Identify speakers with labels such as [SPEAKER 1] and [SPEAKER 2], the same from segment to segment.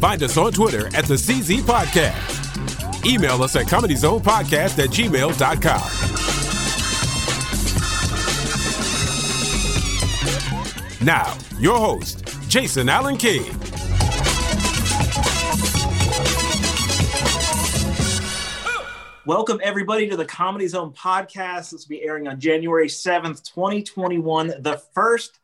[SPEAKER 1] Find us on Twitter at the CZ Podcast. Email us at comedyzonepodcast at gmail.com. Now, your host, Jason Allen King.
[SPEAKER 2] Welcome, everybody, to the Comedy Zone podcast. This will be airing on January 7th, 2021, the first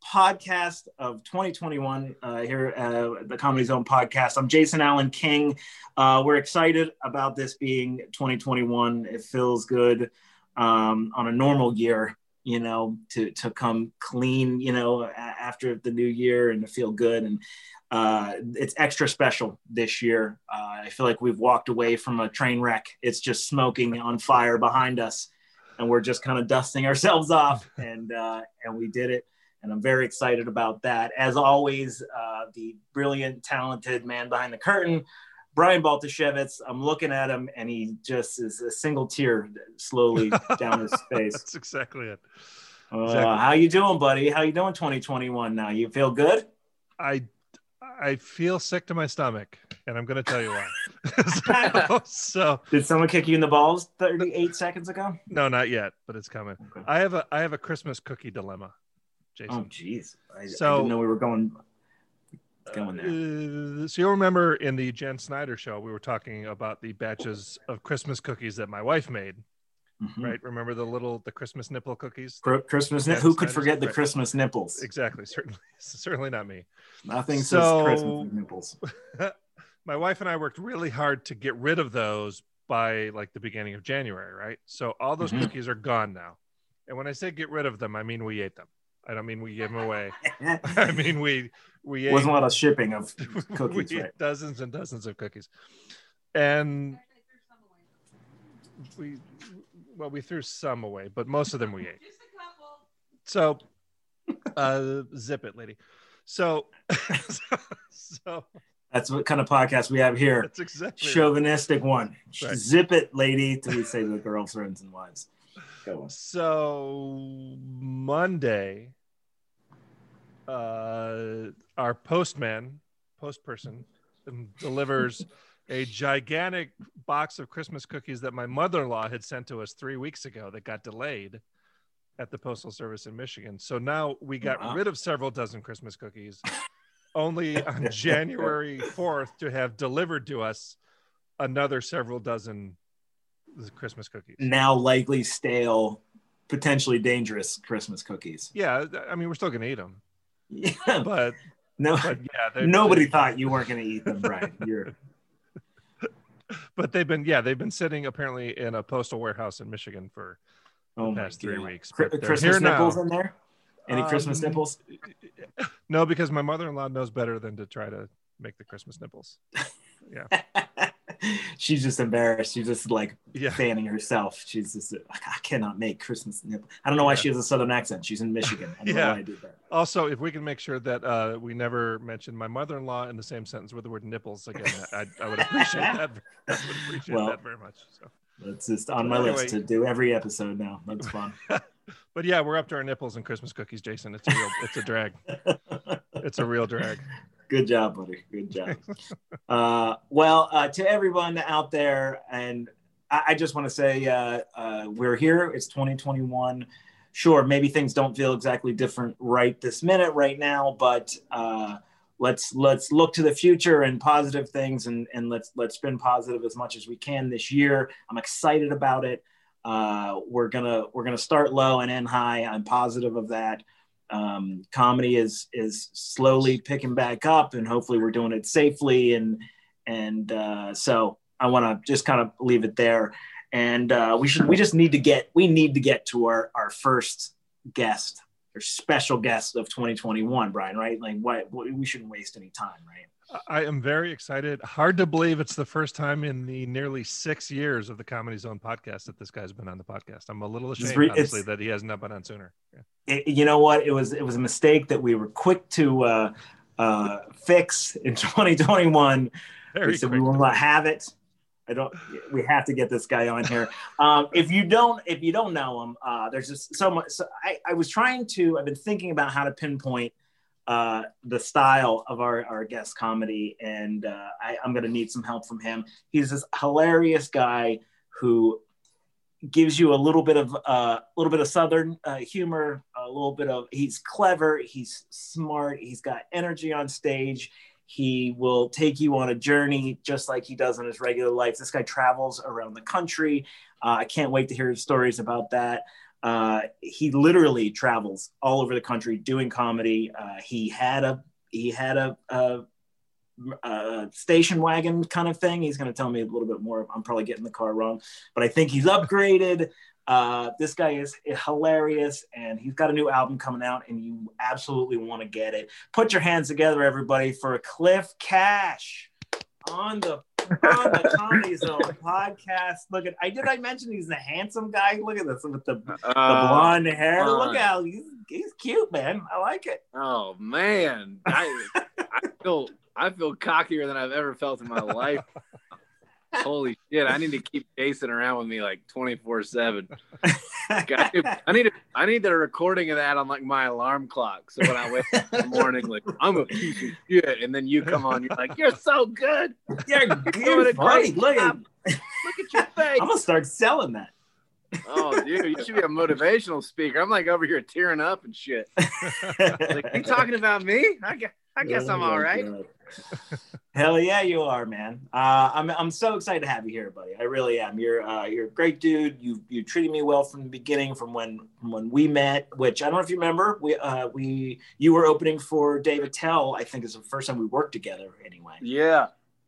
[SPEAKER 2] podcast of 2021 uh, here at uh, the Comedy Zone podcast. I'm Jason Allen King. Uh, we're excited about this being 2021. It feels good um, on a normal year, you know, to, to come clean, you know, after the new year and to feel good. And uh, it's extra special this year. Uh, I feel like we've walked away from a train wreck. It's just smoking on fire behind us, and we're just kind of dusting ourselves off, and uh, and we did it. And I'm very excited about that. As always, uh, the brilliant, talented man behind the curtain, Brian Baltashevitz. I'm looking at him, and he just is a single tear slowly down his face.
[SPEAKER 3] That's exactly it.
[SPEAKER 2] Uh. How you doing, buddy? How you doing? 2021 now. You feel good?
[SPEAKER 3] I I feel sick to my stomach, and I'm going to tell you why. so, so,
[SPEAKER 2] did someone kick you in the balls 38 seconds ago?
[SPEAKER 3] No, not yet, but it's coming. Okay. I have a I have a Christmas cookie dilemma, Jason.
[SPEAKER 2] Oh, jeez. I, so, I didn't know we were going going there.
[SPEAKER 3] Uh, so you'll remember in the Jen Snyder show, we were talking about the batches of Christmas cookies that my wife made. Mm-hmm. Right? Remember the little the Christmas nipple cookies?
[SPEAKER 2] Christmas nipple. Who could forget the right. Christmas nipples?
[SPEAKER 3] Exactly. Certainly, certainly not me.
[SPEAKER 2] Nothing so, says Christmas nipples.
[SPEAKER 3] my wife and I worked really hard to get rid of those by like the beginning of January, right? So all those mm-hmm. cookies are gone now. And when I say get rid of them, I mean we ate them. I don't mean we gave them away. I mean we we
[SPEAKER 2] ate, wasn't a lot of shipping of cookies, right?
[SPEAKER 3] Dozens and dozens of cookies, and we well we threw some away, but most of them we ate. So, uh, zip it, lady. So,
[SPEAKER 2] so that's what kind of podcast we have here.
[SPEAKER 3] That's exactly
[SPEAKER 2] chauvinistic one. Right. Zip it, lady, to we say to the girlfriends and wives.
[SPEAKER 3] Go on. So Monday, uh, our postman, post person, delivers a gigantic box of Christmas cookies that my mother-in-law had sent to us three weeks ago that got delayed at the postal service in Michigan. So now we got wow. rid of several dozen Christmas cookies, only on January 4th to have delivered to us another several dozen Christmas cookies.
[SPEAKER 2] Now likely stale, potentially dangerous Christmas cookies.
[SPEAKER 3] Yeah, I mean we're still going to eat them.
[SPEAKER 2] Yeah,
[SPEAKER 3] but
[SPEAKER 2] no, but yeah, nobody thought you weren't going to eat them, Brian. You're
[SPEAKER 3] but they've been yeah they've been sitting apparently in a postal warehouse in Michigan for oh past three weeks.
[SPEAKER 2] Christmas nipples now. in there? Any um, Christmas nipples?
[SPEAKER 3] No, because my mother-in-law knows better than to try to make the Christmas nipples. Yeah.
[SPEAKER 2] She's just embarrassed. She's just like yeah. fanning herself. She's just like, I cannot make Christmas nipple. I don't know why yeah. she has a southern accent. She's in Michigan. I yeah. I
[SPEAKER 3] also, if we can make sure that uh, we never mention my mother-in-law in the same sentence with the word nipples again, I, I would appreciate that. I would appreciate well, that very much. So.
[SPEAKER 2] That's just on my anyway. list to do every episode now. That's fun.
[SPEAKER 3] but yeah, we're up to our nipples and Christmas cookies, Jason. It's a real, it's a drag. it's a real drag.
[SPEAKER 2] Good job, buddy. Good job. uh, well, uh, to everyone out there, and I, I just want to say uh, uh, we're here. It's 2021. Sure, maybe things don't feel exactly different right this minute, right now, but uh, let's let's look to the future and positive things and and let's let's spin positive as much as we can this year i'm excited about it uh, we're gonna we're gonna start low and end high i'm positive of that um, comedy is is slowly picking back up and hopefully we're doing it safely and and uh, so i want to just kind of leave it there and uh, we should we just need to get we need to get to our our first guest or special guest of 2021, Brian, right? Like, what, we shouldn't waste any time, right?
[SPEAKER 3] I am very excited. Hard to believe it's the first time in the nearly six years of the Comedy Zone podcast that this guy's been on the podcast. I'm a little ashamed,
[SPEAKER 2] re-
[SPEAKER 3] honestly, that he has not been on sooner. Yeah.
[SPEAKER 2] It, you know what? It was it was a mistake that we were quick to uh, uh, fix in 2021.
[SPEAKER 3] Very
[SPEAKER 2] we said we will not have it. I don't. We have to get this guy on here. Um, if you don't, if you don't know him, uh, there's just so much. So I, I was trying to. I've been thinking about how to pinpoint uh, the style of our, our guest comedy, and uh, I, I'm going to need some help from him. He's this hilarious guy who gives you a little bit of a uh, little bit of southern uh, humor, a little bit of. He's clever. He's smart. He's got energy on stage. He will take you on a journey just like he does in his regular life. This guy travels around the country. Uh, I can't wait to hear stories about that. Uh, he literally travels all over the country doing comedy. Uh, he had a he had a, a, a station wagon kind of thing. He's going to tell me a little bit more. I'm probably getting the car wrong, but I think he's upgraded. Uh, this guy is hilarious, and he's got a new album coming out, and you absolutely want to get it. Put your hands together, everybody, for Cliff Cash on the on the Comedy Zone podcast. Look at I did I mention he's a handsome guy. Look at this with the, the
[SPEAKER 4] Uh,
[SPEAKER 2] blonde hair.
[SPEAKER 4] fun.
[SPEAKER 2] Look how he's he's cute, man. I like it.
[SPEAKER 4] oh man, I, I feel I feel cockier than I've ever felt in my life. Holy shit! I need to keep Jason around with me like twenty four seven. I need a, I need the recording of that on like my alarm clock. So when I wake up in the morning, like I'm a piece of shit, and then you come on, you're like, you're so good.
[SPEAKER 2] You're, you're funny. Look at.
[SPEAKER 4] Look at your face.
[SPEAKER 2] I'm gonna start selling that.
[SPEAKER 4] Oh, dude, you should be a motivational speaker. I'm like over here tearing up and shit. Like, you talking about me? I guess, I guess oh I'm all right.
[SPEAKER 2] Hell yeah, you are, man. Uh, I'm I'm so excited to have you here, buddy. I really am. You're uh, you're a great dude. You you treated me well from the beginning, from when from when we met. Which I don't know if you remember. We uh, we you were opening for Dave Attell. I think is the first time we worked together. Anyway,
[SPEAKER 4] Yeah.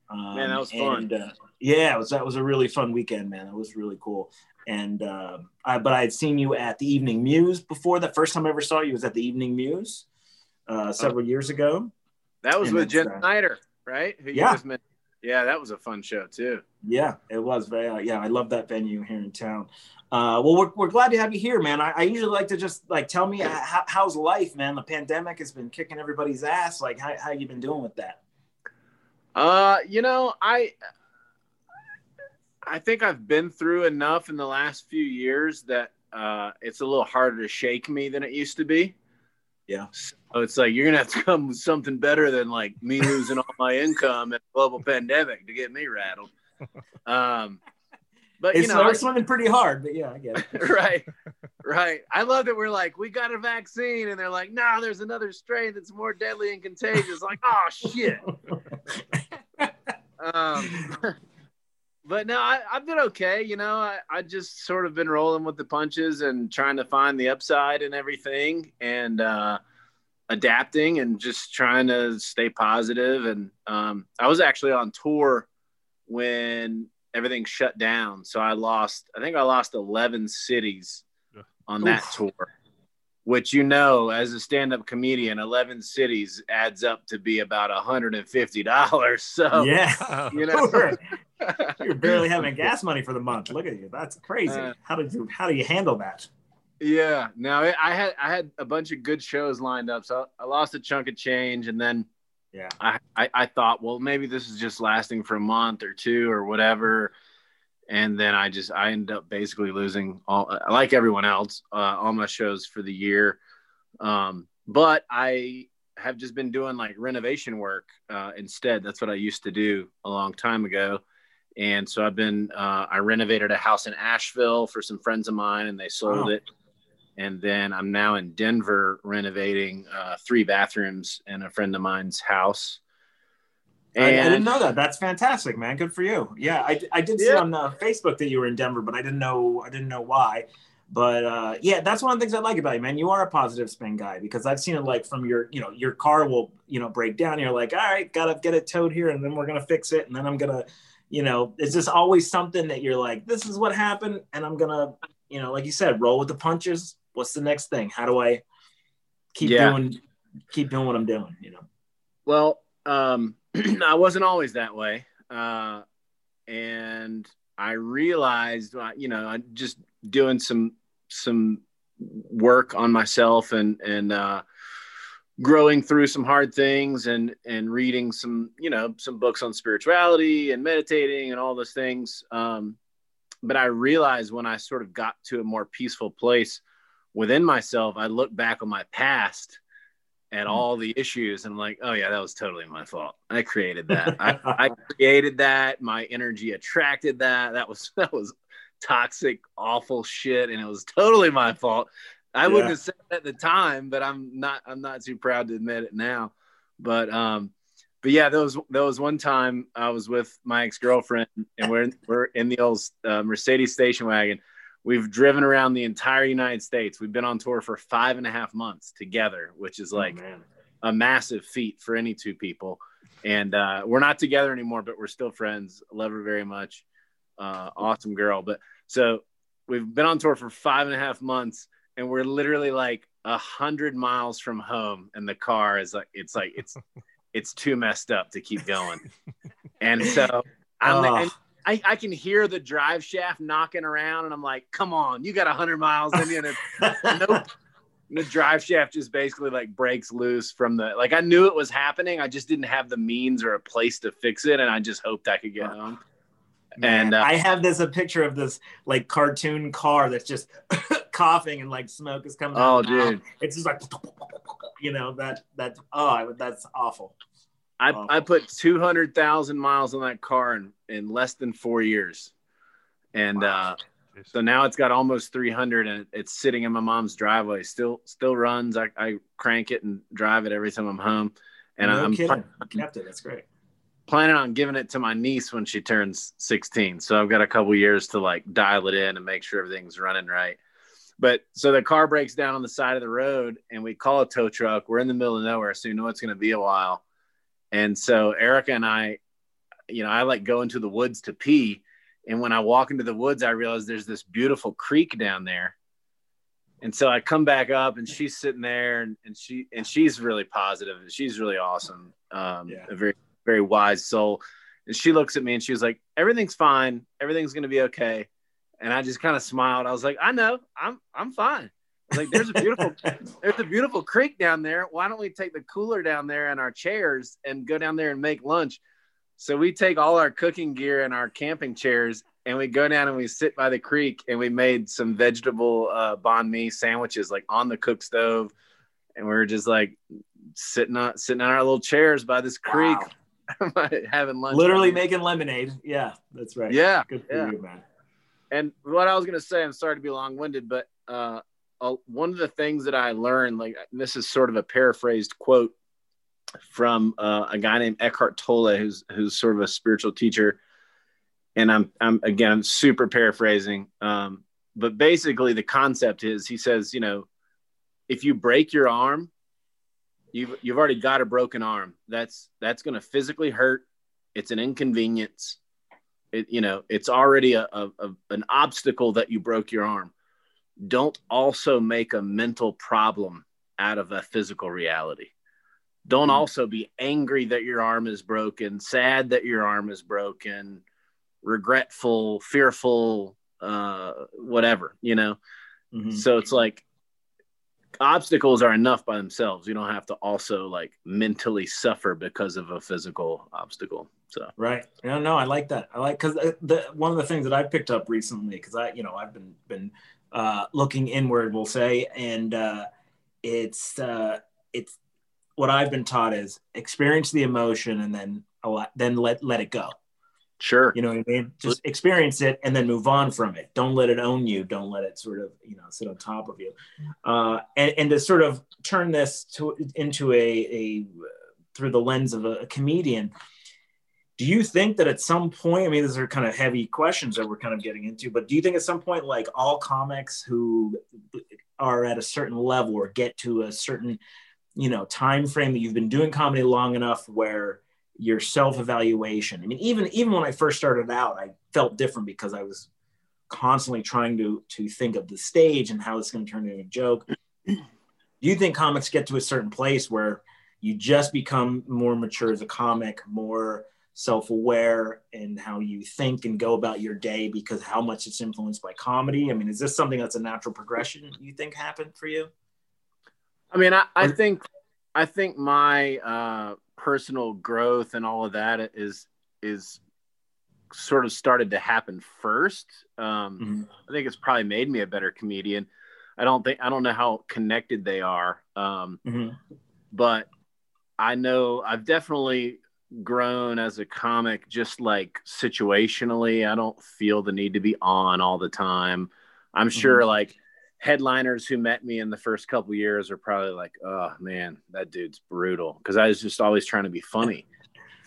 [SPEAKER 2] um,
[SPEAKER 4] Man, that was fun.
[SPEAKER 2] Uh, yeah, it was that was a really fun weekend, man. That was really cool. And uh, I, but I had seen you at the Evening Muse before. The first time I ever saw you was at the Evening Muse uh, several years ago.
[SPEAKER 4] That was
[SPEAKER 2] And
[SPEAKER 4] with Jen
[SPEAKER 2] uh,
[SPEAKER 4] Snyder, right? Who you
[SPEAKER 2] Yeah.
[SPEAKER 4] Yeah, that was a fun show too.
[SPEAKER 2] Yeah, it was very. Uh, yeah, I love that venue here in town. Uh, well, we're, we're glad to have you here, man. I, I usually like to just like tell me uh, how, how's life, man. The pandemic has been kicking everybody's ass. Like, how how you been doing with that?
[SPEAKER 4] Uh, you know, I I think I've been through enough in the last few years that uh, it's a little harder to shake me than it used to be.
[SPEAKER 2] Yeah.
[SPEAKER 4] So it's like you're gonna have to come with something better than like me losing all my income and a global pandemic to get me rattled. Um, but
[SPEAKER 2] It's
[SPEAKER 4] you know,
[SPEAKER 2] we're swimming pretty hard, but yeah, I get it.
[SPEAKER 4] right, right. I love that we're like, we got a vaccine, and they're like, no, there's another strain that's more deadly and contagious. Like, oh shit. um, but no, I, I've been okay. You know, I, I just sort of been rolling with the punches and trying to find the upside and everything, and uh, adapting and just trying to stay positive. And um, I was actually on tour when everything shut down, so I lost. I think I lost eleven cities
[SPEAKER 3] Ugh.
[SPEAKER 4] on that tour. Which you know, as a stand-up comedian, eleven cities adds up to be about hundred and fifty dollars. So
[SPEAKER 2] yeah,
[SPEAKER 4] you know
[SPEAKER 2] you're barely having gas money for the month. Look at you. That's crazy.
[SPEAKER 4] Uh,
[SPEAKER 2] how did you how do you handle that?
[SPEAKER 4] Yeah, no, I I had I had a bunch of good shows lined up, so I lost a chunk of change, and then
[SPEAKER 2] Yeah.
[SPEAKER 4] I, I I thought, well, maybe this is just lasting for a month or two or whatever, and then I just I ended up basically losing all like everyone else uh, all my shows for the year, um, but I have just been doing like renovation work uh, instead. That's what I used to do a long time ago. And so I've been, uh, I renovated a house in Asheville for some friends of mine and they sold
[SPEAKER 2] Wow.
[SPEAKER 4] it. And then I'm now in Denver renovating uh, three bathrooms in a friend of mine's house.
[SPEAKER 2] I, I didn't know that. That's fantastic, man. Good for you. Yeah, I, I did see
[SPEAKER 4] Yeah.
[SPEAKER 2] on uh, Facebook that you were in Denver, but I didn't know I didn't know why. But uh, yeah, that's one of the things I like about you, man. You are a positive spin guy because I've seen it like from your, you know, your car will, you know, break down. You're like, all right, gotta get it towed here, and then we're gonna fix it, and then I'm gonna, you know, it's just always something that you're like, this is what happened, and I'm gonna, you know, like you said, roll with the punches. What's the next thing? How do I keep
[SPEAKER 4] Yeah.
[SPEAKER 2] doing, keep doing what I'm doing? You know.
[SPEAKER 4] well, um, I wasn't always that way. Uh, and I realized, uh, you know, I just doing some some work on myself and and uh, growing through some hard things and and reading some you know some books on spirituality and meditating and all those things. Um, but I realized when I sort of got to a more peaceful place within myself, I look back on my past at hmm. all the issues and I'm like, oh yeah, that was totally my fault. I created that. I, I created that. My energy attracted that. That was that was toxic, awful shit, and it was totally my fault. I yeah. wouldn't have said it at the time, but I'm not I'm not too proud to admit it now. But um, but yeah, there was there was one time I was with my ex girlfriend, and we're in, we're in the old uh, Mercedes station wagon. We've driven around the entire United States. We've been on tour for five and a half months together, which is oh, like oh, a massive feat for any two people. And uh, we're not together anymore, but we're still friends. Love her very much. Uh, awesome girl. But so we've been on tour for five and a half months, and we're literally like a hundred miles from home, and the car is like it's like it's it's too messed up to keep going. and so I'm oh. and I, I can hear the drive shaft knocking around, and I'm like, come on, you got hundred miles in you. nope. the drive shaft just basically like breaks loose from the like I knew it was happening. I just didn't have the means or a place to fix it, and I just hoped I could get home.
[SPEAKER 2] Man, and uh, I have this a picture of this like cartoon car that's just coughing and like smoke is coming.
[SPEAKER 4] Oh, dude,
[SPEAKER 2] it's just like you know that that oh that's awful.
[SPEAKER 4] I, awful. I put two hundred thousand miles on that car in, in less than four years, and wow. uh, so now it's got almost three hundred, and it's sitting in my mom's driveway. Still still runs. I, I crank it and drive it every time I'm home, and
[SPEAKER 2] no
[SPEAKER 4] I'm
[SPEAKER 2] kidding. I kept it. That's great
[SPEAKER 4] planning on giving it to my niece when she turns 16. So I've got a couple years to like dial it in and make sure everything's running right. But so the car breaks down on the side of the road and we call a tow truck. We're in the middle of nowhere, so you know it's going to be a while. And so Erica and I, you know, I like go into the woods to pee. And when I walk into the woods, I realize there's this beautiful creek down there. And so I come back up and she's sitting there and, and she and she's really positive and she's really awesome. Um, yeah. a very very wise soul. And she looks at me and she was like, "Everything's fine. Everything's gonna be okay." And I just kind of smiled. I was like, "I know. I'm I'm fine." Like, "There's a beautiful there's a beautiful creek down there. Why don't we take the cooler down there and our chairs and go down there and make lunch?" So we take all our cooking gear and our camping chairs and we go down and we sit by the creek and we made some vegetable uh, banh mi sandwiches like on the cook stove, and we are just like sitting on sitting on our little chairs by this creek. Wow having lunch.
[SPEAKER 2] Literally making lemonade. Yeah, that's right.
[SPEAKER 4] Yeah.
[SPEAKER 2] Good
[SPEAKER 4] for yeah. you, man. And what I was going to say, I'm sorry to be long winded, but uh, uh, one of the things that I learned, like this is sort of a paraphrased quote from uh, a guy named Eckhart Tolle, who's who's sort of a spiritual teacher. And I'm I'm again I'm super paraphrasing, um, but basically the concept is he says, you know, if you break your arm, you've you've already got a broken arm. That's that's going to physically hurt. It's an inconvenience. It, you know, it's already a, a, a, an obstacle that you broke your arm. Don't also make a mental problem out of a physical reality. Don't mm also be angry that your arm is broken, sad that your arm is broken, regretful, fearful, uh, whatever, you know? Mm-hmm. So it's like obstacles are enough by themselves. You don't have to also like mentally suffer because of a physical obstacle. So
[SPEAKER 2] right, no, no, I like that. I like because the one of the things that I picked up recently because I, you know, I've been been uh, looking inward, we'll say, and uh, it's uh, it's what I've been taught is experience the emotion and then then let let it go.
[SPEAKER 4] Sure.
[SPEAKER 2] You know what I mean? Just experience it and then move on from it. Don't let it own you. Don't let it sort of, you know, sit on top of you. Uh, and, and to sort of turn this to into a, a through the lens of a, a comedian, do you think that at some point, I mean, these are kind of heavy questions that we're kind of getting into, but do you think at some point, like all comics who are at a certain level or get to a certain, you know, time frame that you've been doing comedy long enough where your self-evaluation. I mean, even even when I first started out, I felt different because I was constantly trying to to think of the stage and how it's going to turn into a joke. Do you think comics get to a certain place where you just become more mature as a comic, more self-aware and how you think and go about your day because how much it's influenced by comedy. I mean, is this something that's a natural progression you think happened for you?
[SPEAKER 4] I mean, I, I think I think my uh, personal growth and all of that is is sort of started to happen first. Um, mm-hmm. I think it's probably made me a better comedian. I don't think I don't know how connected they are, um, mm-hmm. but I know I've definitely grown as a comic. Just like situationally, I don't feel the need to be on all the time. I'm sure mm-hmm. like headliners who met me in the first couple years are probably like, "Oh man, that dude's brutal," because I was just always trying to be funny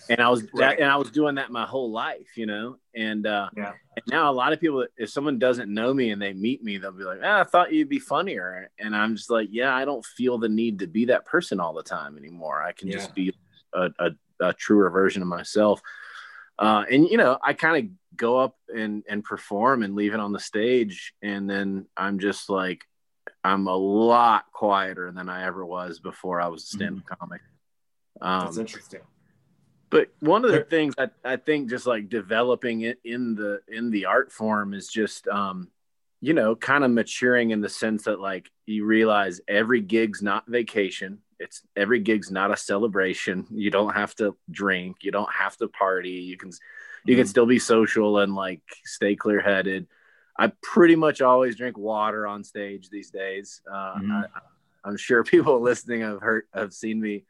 [SPEAKER 4] and I was that, and I was doing that my whole life, you know. And uh, yeah. And now a lot of people, if someone doesn't know me and they meet me, they'll be like, ah, "I thought you'd be funnier," and I'm just like, "Yeah, I don't feel the need to be that person all the time anymore. I can yeah. just be a, a, a, truer version of myself." Uh, and you know, I kind of go up and and perform and leave it on the stage, and then I'm just like, I'm a lot quieter than I ever was before I was a stand-up mm-hmm. comic.
[SPEAKER 2] Um, That's interesting
[SPEAKER 4] but one of the things I, I think just like developing it in the in the art form is just um you know kind of maturing in the sense that like you realize every gig's not vacation it's every gig's not a celebration you don't have to drink you don't have to party you can you mm-hmm. can still be social and like stay clear headed i pretty much always drink water on stage these days uh, mm-hmm. I, i'm sure people listening have heard have seen me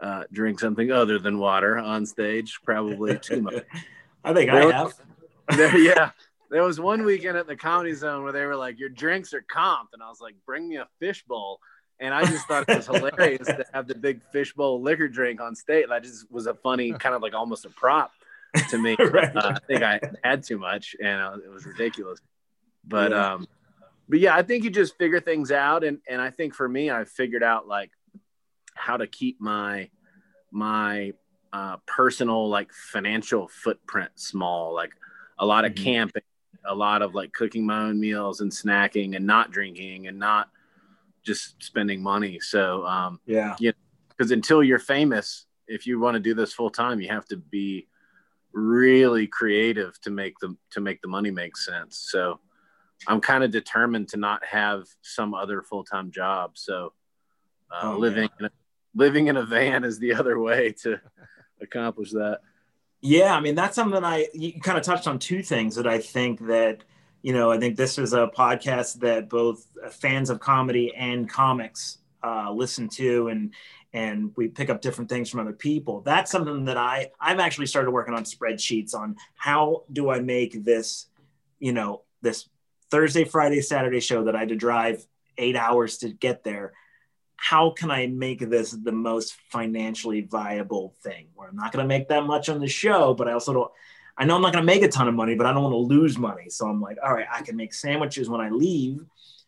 [SPEAKER 4] uh, drink something other than water on stage, probably too much.
[SPEAKER 2] I think there I have.
[SPEAKER 4] there, yeah. There was one weekend at the Comedy Zone where they were like, "Your drinks are comped," and I was like, "Bring me a fishbowl." And I just thought it was hilarious to have the big fishbowl liquor drink on stage. That just was a funny, kind of like almost a prop to me. right. uh, I think I had too much, and uh, it was ridiculous. But yeah. um, but yeah, I think you just figure things out, and and I think for me, I figured out like how to keep my my uh, personal like financial footprint small like a lot of mm-hmm. camping a lot of like cooking my own meals and snacking and not drinking and not just spending money. So um
[SPEAKER 2] yeah.
[SPEAKER 4] you because know, until you're famous if you want to do this full time you have to be really creative to make the to make the money make sense. So i'm kind of determined to not have some other full-time job. So uh, oh, living in a, living in a van is the other way to accomplish that.
[SPEAKER 2] Yeah, I mean that's something I you kind of touched on two things that I think that you know I think this is a podcast that both fans of comedy and comics uh, listen to and and we pick up different things from other people. That's something that I I've actually started working on spreadsheets on how do I make this you know this Thursday Friday Saturday show that I had to drive eight hours to get there how can I make this the most financially viable thing where I'm not going to make that much on the show, but I also don't, I know I'm not going to make a ton of money, but I don't want to lose money. So I'm like, all right, I can make sandwiches when I leave.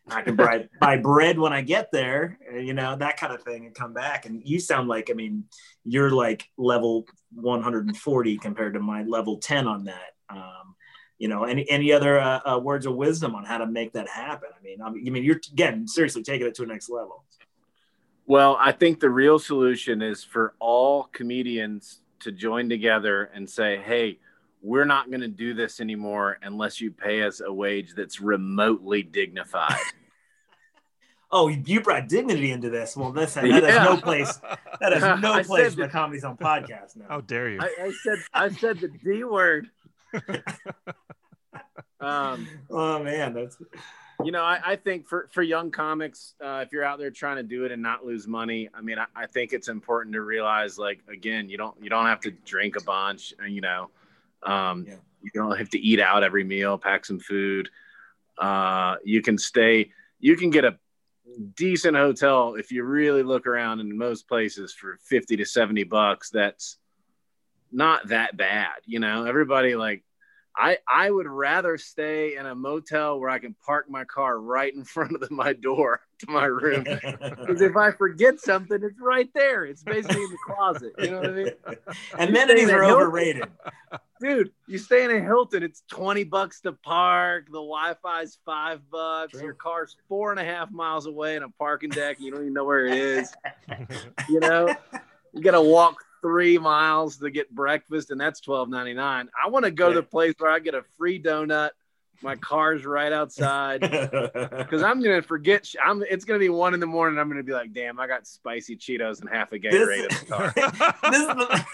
[SPEAKER 2] I can buy, buy bread when I get there, you know, that kind of thing and come back. And you sound like, I mean, you're like level 140 compared to my level 10 on that. Um, you know, any, any other uh, uh, words of wisdom on how to make that happen? I mean, I mean, you're again, seriously taking it to a next level.
[SPEAKER 4] Well, I think the real solution is for all comedians to join together and say, hey, we're not going to do this anymore unless you pay us a wage that's remotely dignified.
[SPEAKER 2] oh, you brought dignity into this. Well, this that yeah. has no place. That has no place in the Comedy Zone podcast now.
[SPEAKER 3] How dare you?
[SPEAKER 4] I, I said I said the D word.
[SPEAKER 2] um, oh man, that's
[SPEAKER 4] you know, I, I, think for, for young comics, uh, if you're out there trying to do it and not lose money, I mean, I, I, think it's important to realize, like, again, you don't you don't have to drink a bunch, uh, you know, um, yeah. you don't have to eat out every meal, pack some food. Uh, you can stay, you can get a decent hotel if you really look around in most places for 50 to 70 bucks. That's not that bad, you know. Everybody like I I would rather stay in a motel where I can park my car right in front of the, my door to my room. Because if I forget something, it's right there. It's basically in the closet. You know what I mean?
[SPEAKER 2] Amenities are overrated.
[SPEAKER 4] Dude, you stay in a Hilton, it's 20 bucks to park. The Wi-Fi's five bucks. True. Your car's four and a half miles away in a parking deck. You don't even know where it is. you know? you got to walk three miles to get breakfast, and that's twelve ninety nine. I want to go to the place where I get a free donut. My car's right outside because I'm gonna forget. I'm. It's gonna be one in the morning. I'm gonna be like, "Damn, I got spicy Cheetos and half a Gatorade in the car."
[SPEAKER 2] this is the,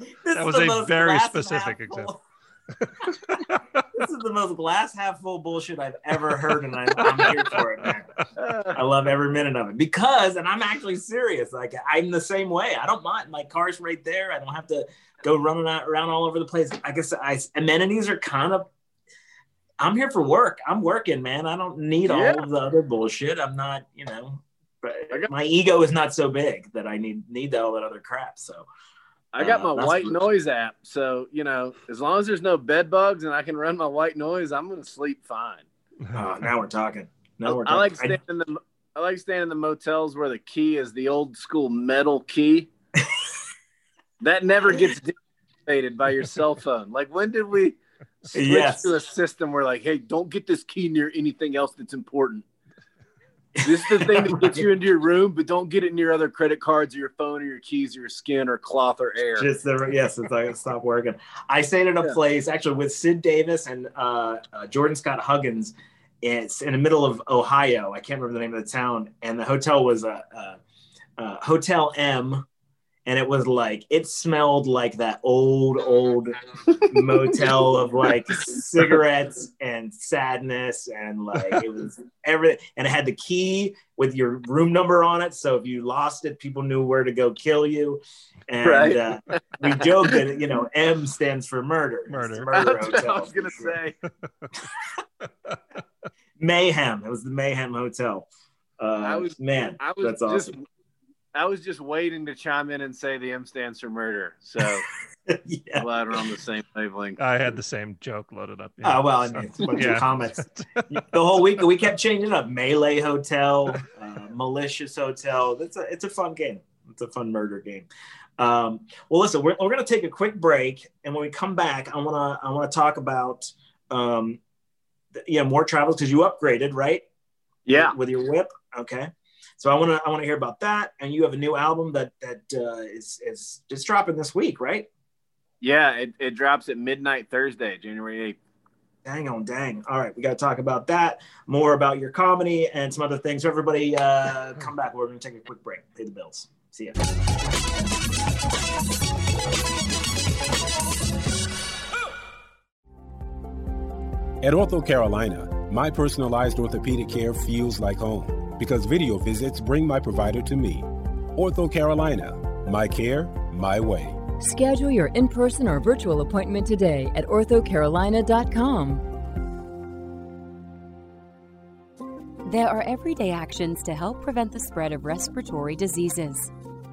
[SPEAKER 2] this
[SPEAKER 3] That
[SPEAKER 2] is
[SPEAKER 3] was
[SPEAKER 2] the
[SPEAKER 3] a very specific example.
[SPEAKER 2] This is the most glass half full bullshit I've ever heard, and I'm, I'm here for it, man. I love every minute of it because, and I'm actually serious. Like I'm the same way. I don't mind. My car's right there. I don't have to go running out, around all over the place. I guess I, amenities are kind of. I'm here for work. I'm working, man. I don't need
[SPEAKER 4] Yeah.
[SPEAKER 2] all of the other bullshit. I'm not, you know. But my ego is not so big that I need need all that other crap. So
[SPEAKER 4] I got
[SPEAKER 2] Uh,
[SPEAKER 4] my white
[SPEAKER 2] good.
[SPEAKER 4] noise app, so you know, as long as there's no bed bugs and I can run my white noise, I'm gonna sleep fine.
[SPEAKER 2] uh, now we're talking. Now we're
[SPEAKER 4] I like
[SPEAKER 2] talking.
[SPEAKER 4] staying in the I like staying in the motels where the key is the old school metal key. that never gets dictated by your cell phone. Like when did we switch
[SPEAKER 2] Yes.
[SPEAKER 4] to a system where like, hey, don't get this key near anything else that's important. This is the thing that gets you into your room, but don't get it near other credit cards or your phone or your keys or your skin or cloth or air.
[SPEAKER 2] Just the, yes, it's like stop working. I stayed at a
[SPEAKER 4] Yeah.
[SPEAKER 2] place actually with Sid Davis and uh, uh, Jordan Scott Huggins. It's in the middle of Ohio. I can't remember the name of the town, and the hotel was a, a, a Hotel M, and it was like it smelled like that old old motel of like cigarettes and sadness and like it was everything and it had the key with your room number on it so if you lost it people knew where to go kill you and
[SPEAKER 4] Right.
[SPEAKER 2] uh, we joke that you know m stands for murder
[SPEAKER 3] Murder.
[SPEAKER 2] murder
[SPEAKER 4] That's what I was gonna say.
[SPEAKER 2] mayhem it was the mayhem hotel uh
[SPEAKER 4] I was-
[SPEAKER 2] man
[SPEAKER 4] I was
[SPEAKER 2] that's
[SPEAKER 4] just
[SPEAKER 2] awesome
[SPEAKER 4] I was just waiting to chime in and say the M stands for murder. So
[SPEAKER 2] yeah
[SPEAKER 4] glad we're on the same wavelength.
[SPEAKER 3] I had the same joke loaded up. yeah,
[SPEAKER 2] Oh well, I
[SPEAKER 3] so,
[SPEAKER 2] mean, it's a bunch
[SPEAKER 3] yeah.
[SPEAKER 2] of comments. the whole week we kept changing up melee hotel uh, malicious hotel it's a it's a fun game it's a fun murder game um, well listen we're, we're gonna take a quick break and when we come back i want to i want to talk about um, th- yeah more travels because you upgraded right
[SPEAKER 4] Yeah.
[SPEAKER 2] with your whip okay so i want to i want to hear about that and you have a new album that that uh, is is just dropping this week right
[SPEAKER 4] Yeah, it, it drops at midnight Thursday, January 8th.
[SPEAKER 2] Dang on dang. All right, we got to talk about that, more about your comedy and some other things. So everybody uh, come back. We're going to take a quick break, pay the bills. See ya.
[SPEAKER 1] At Ortho Carolina, my personalized orthopedic care feels like home because video visits bring my provider to me. Ortho Carolina, my care, my way.
[SPEAKER 5] Schedule your in person or virtual appointment today at orthocarolina.com.
[SPEAKER 6] There are everyday actions to help prevent the spread of respiratory diseases.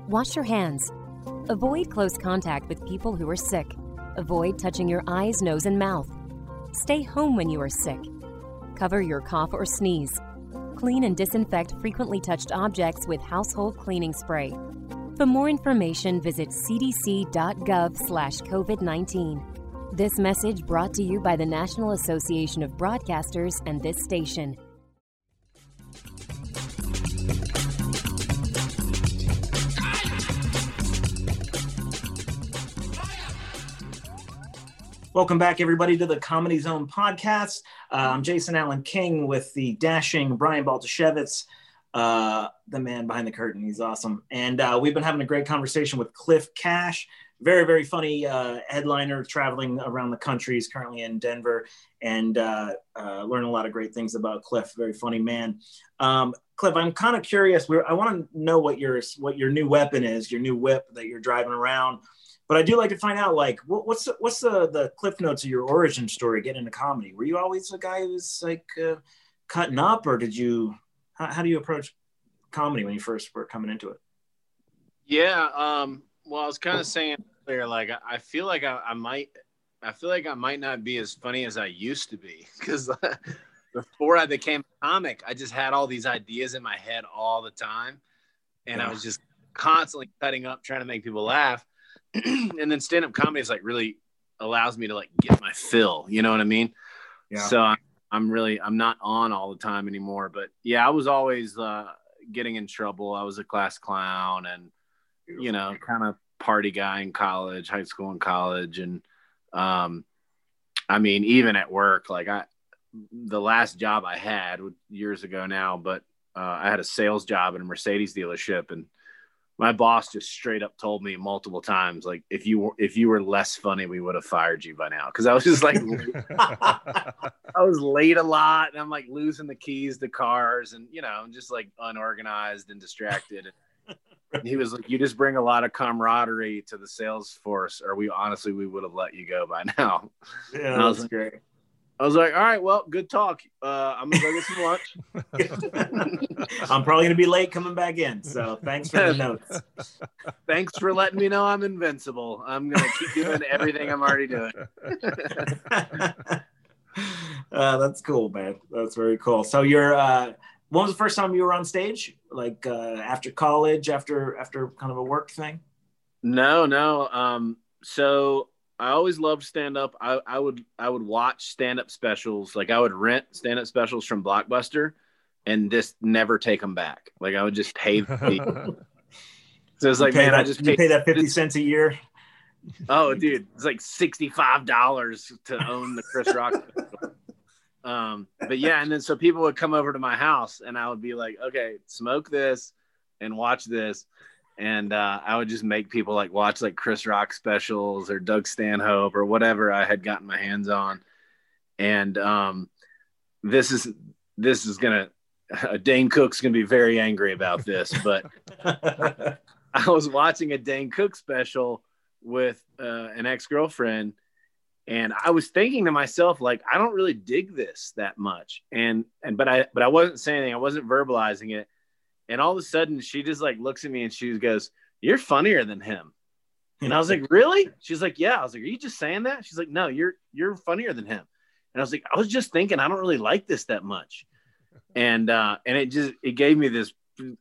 [SPEAKER 6] Wash your hands. Avoid close contact with people who are sick. Avoid touching your eyes, nose, and mouth. Stay home when you are sick. Cover your cough or sneeze. Clean and disinfect frequently touched objects with household cleaning spray. For more information, visit cdc.gov/covid19. This message brought to you by the National Association of Broadcasters and this station.
[SPEAKER 2] Welcome back, everybody, to the Comedy Zone podcast. Uh, I'm Jason Allen King with the dashing Brian Baltashevitz, uh, the man behind the curtain. He's awesome. And uh, we've been having a great conversation with Cliff Cash, very, very funny uh, headliner traveling around the country. He's currently in Denver and uh, uh, learning a lot of great things about Cliff. Very funny man. Um, Cliff, I'm kind of curious. We're, I want to know what your what your new weapon is, your new whip that you're driving around but I do like to find out like what, what's the, what's the the cliff notes of your origin story getting into comedy. Were you always a guy who was like uh, cutting up, or did you? How, how do you approach comedy when you first were coming into it?
[SPEAKER 4] Yeah. Um, well, I was kind of saying earlier, like, I, feel like I, I might, I feel like I might not be as funny as I used to be because before I became a comic, I just had all these ideas in my head all the time. And I was just constantly cutting up, trying to make people laugh. and then stand up comedy is like really allows me to like get my fill. You know what I mean? Yeah. So I'm, I'm really I'm not on all the time anymore. But yeah, I was always uh, getting in trouble. I was a class clown, and you know, kind of party guy in college, high school and college. And, um, I mean, even at work, like I, the last job I had years ago now, but uh, I had a sales job in a Mercedes dealership, and my boss just straight up told me multiple times, like, if you were if you were less funny, we would have fired you by now. Because I was just like, I was late a lot, and I'm like losing the keys to cars, and you know, I'm just like unorganized and distracted. And he was like, "You just bring a lot of camaraderie to the sales force, or we honestly we would have let you go by now."
[SPEAKER 2] Yeah,
[SPEAKER 4] And I was
[SPEAKER 2] that's
[SPEAKER 4] like,
[SPEAKER 2] great.
[SPEAKER 4] I was like, "All right, well, good talk. Uh, I'm gonna go get some lunch."
[SPEAKER 2] I'm probably gonna be late coming back in, so thanks for the notes.
[SPEAKER 4] Thanks for letting me know I'm invincible. I'm gonna keep doing everything I'm already doing.
[SPEAKER 2] uh, that's cool, man. That's very cool. So you're uh, when was the first time you were on stage? Like uh, after college, after after kind of a work thing?
[SPEAKER 4] No, no. Um, so I always loved stand up. I, I would I would watch stand up specials. Like I would rent stand up specials from Blockbuster, and just never take them back. Like I would just pay the. So it's like, man,
[SPEAKER 2] that,
[SPEAKER 4] I just
[SPEAKER 2] you pay that fifty cents a year.
[SPEAKER 4] Oh, dude, it's like sixty five dollars to own the Chris Rock. um, but yeah, and then so people would come over to my house, and I would be like, okay, smoke this and watch this, and uh, I would just make people like watch like Chris Rock specials or Doug Stanhope or whatever I had gotten my hands on, and um, this is this is gonna. Dane Cook's gonna be very angry about this, but I was watching a Dane Cook special with uh, an ex girlfriend, and I was thinking to myself, like, I don't really dig this that much, and and but I but I wasn't saying anything, I wasn't verbalizing it, and all of a sudden she just like looks at me and she goes, "You're funnier than him," and I was like, "Really?" She's like, "Yeah." I was like, "Are you just saying that?" She's like, "No, you're you're funnier than him," and I was like, "I was just thinking, I don't really like this that much," and uh, and it just it gave me this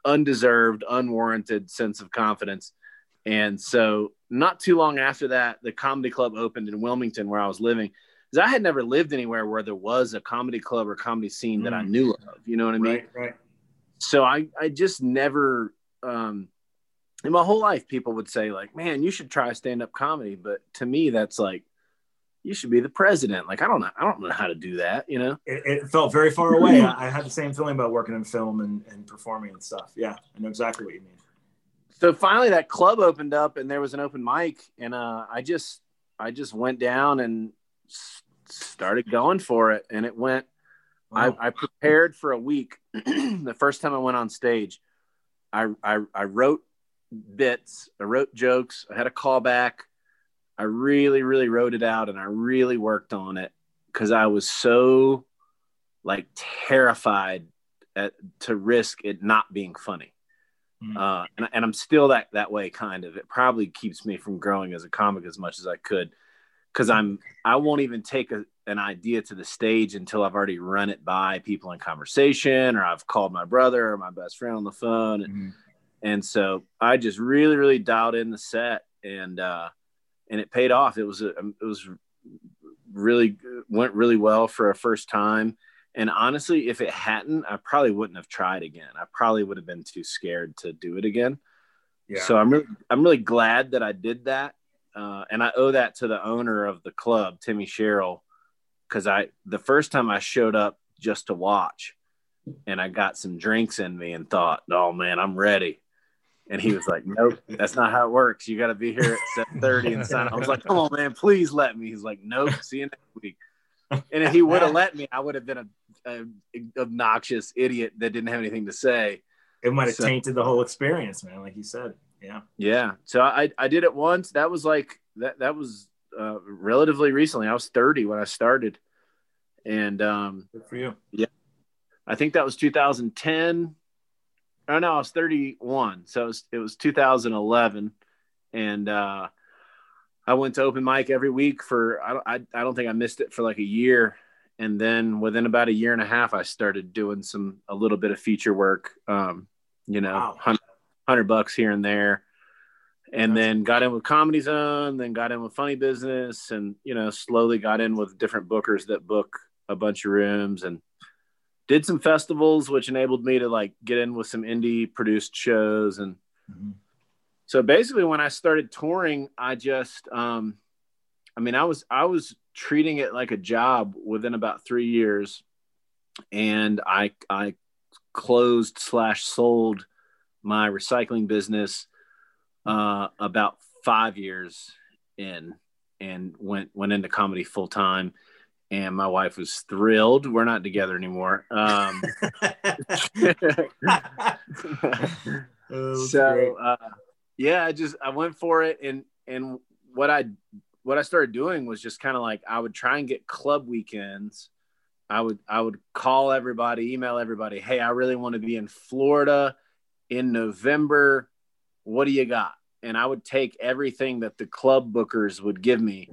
[SPEAKER 4] undeserved, unwarranted sense of confidence. And so, not too long after that, the comedy club opened in Wilmington, where I was living. Because I had never lived anywhere where there was a comedy club or comedy scene that I
[SPEAKER 2] Mm.
[SPEAKER 4] knew of. You know what I mean?
[SPEAKER 2] right, right.
[SPEAKER 4] So I, I just never, um, in my whole life, people would say like, "Man, you should try stand up comedy." But to me, that's like, you should be the president. Like, I don't know, I don't know how to do that. You know?
[SPEAKER 2] It, it felt very far away. I, I had the same feeling about working in film and, and performing and stuff. Yeah, I know exactly what you mean.
[SPEAKER 4] so finally that club opened up and there was an open mic and uh, i just i just went down and s- started going for it and it went
[SPEAKER 2] Wow.
[SPEAKER 4] I, I prepared for a week the first time i went on stage I, I i wrote bits i wrote jokes i had a callback i really really wrote it out and i really worked on it because i was so like terrified at, to risk it not being funny
[SPEAKER 2] Mm.
[SPEAKER 4] uh, and, and I'm still that that way kind of. It probably keeps me from growing as a comic as much as I could, because I'm I won't even take a, an idea to the stage until I've already run it by people in conversation or I've called my brother or my best friend on the phone, and,
[SPEAKER 2] Mhm.
[SPEAKER 4] and so I just really really dialed in the set and uh, and it paid off. It was a, it was really went really well for a first time. And honestly, if it hadn't, I probably wouldn't have tried again. I probably would have been too scared to do it again.
[SPEAKER 2] Yeah.
[SPEAKER 4] So I'm really, I'm really glad that I did that, uh, and I owe that to the owner of the club, Timmy Sherrill, because I the first time I showed up just to watch, and I got some drinks in me and thought, oh man, I'm ready. And he was like, "Nope, that's not how it works. You got to be here at seven thirty and sign." Up. I was like, "Come on, man, please let me." He's like, "Nope, see you next week." And if he would have let me, I would have been a, a obnoxious idiot that didn't have anything to say.
[SPEAKER 2] it might have
[SPEAKER 4] So-
[SPEAKER 2] tainted the whole experience, man. Like you said. Yeah.
[SPEAKER 4] Yeah. So I, I did it once. That was like that that was uh, relatively recently. I was 30 when I started. And um,
[SPEAKER 2] Good for you.
[SPEAKER 4] Yeah, I think that was 2010. Oh no, I was 31. So it was, it was 2011. And uh, I went to open mic every week for I don't I, I don't think I missed it for like a year. And then within about a year and a half, I started doing some a little bit of feature work. Um, you know,
[SPEAKER 2] Wow.
[SPEAKER 4] 100, 100 bucks here and there. And then got in with Comedy Zone, then got in with Funny Business, and you know, slowly got in with different bookers that book a bunch of rooms and did some festivals, which enabled me to like get in with some indie produced shows and
[SPEAKER 2] Mhm.
[SPEAKER 4] so basically when I started touring, I just um I mean I was I was treating it like a job within about three years. And I I closed slash sold my recycling business uh, about five years in and went went into comedy full time and my wife was thrilled we're not together anymore. Um,
[SPEAKER 2] Oh,
[SPEAKER 4] so uh, yeah i just i went for it. And and what i what i started doing was just kind of like i would try and get club weekends. I would i would call everybody email everybody hey i really want to be in florida in november what do you got? And i would take everything that the club bookers would give me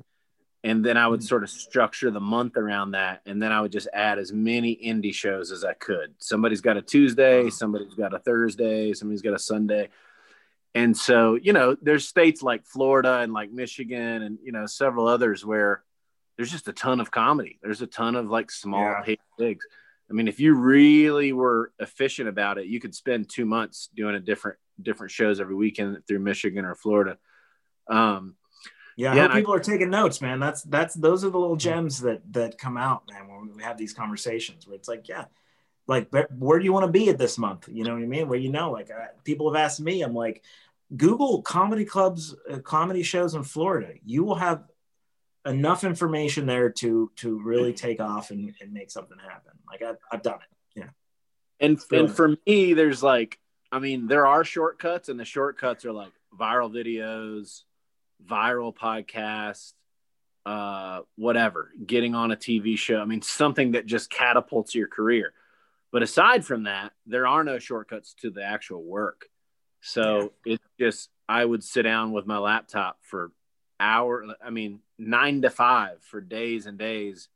[SPEAKER 4] and then i would mm. sort of structure the month around that and then i would just add as many indie shows as i could. Somebody's got a tuesday somebody's got a thursday somebody's got a sunday. And so you know there's states like florida and like michigan and you know several others where there's just a ton of comedy. There's a ton of like small
[SPEAKER 2] Yeah.
[SPEAKER 4] gigs i mean if you really were efficient about it you could spend two months doing a different different shows every weekend through michigan or florida um
[SPEAKER 2] Yeah, I
[SPEAKER 4] Yeah, and I-
[SPEAKER 2] people are taking notes, man. That's that's those are the little gems that that come out, man, when we have these conversations where it's like, yeah, like where do you want to be at this month? You know what I mean? Where you know, like uh, people have asked me, I'm like, Google comedy clubs, uh, comedy shows in Florida. You will have enough information there to to really take off and, and make something happen. Like I've, I've done it.
[SPEAKER 4] Yeah.
[SPEAKER 2] And
[SPEAKER 4] and for me there's like i mean there are shortcuts and the shortcuts are like viral videos viral podcasts uh whatever getting on a tv show i mean something that just catapults your career but aside from that there are no shortcuts to the actual work so it's just i would sit down with my laptop for hour i mean nine to five for days and days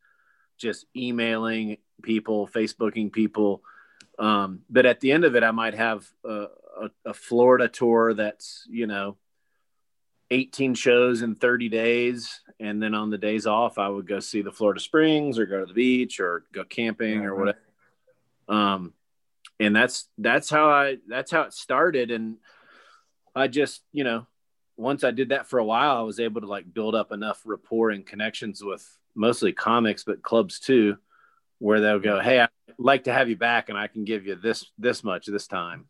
[SPEAKER 4] just emailing people facebooking people um, but at the end of it, I might have a, a, a Florida tour that's, you know, 18 shows in 30 days. And then on the days off, I would go see the Florida Springs or go to the beach or go camping
[SPEAKER 2] Yeah,
[SPEAKER 4] or
[SPEAKER 2] right.
[SPEAKER 4] whatever. Um, and that's, that's how I, that's how it started. And I just, you know, once I did that for a while, I was able to like build up enough rapport and connections with mostly comics, but clubs too, where they'll go, Hey, I'd like to have you back and I can give you this, this much this time.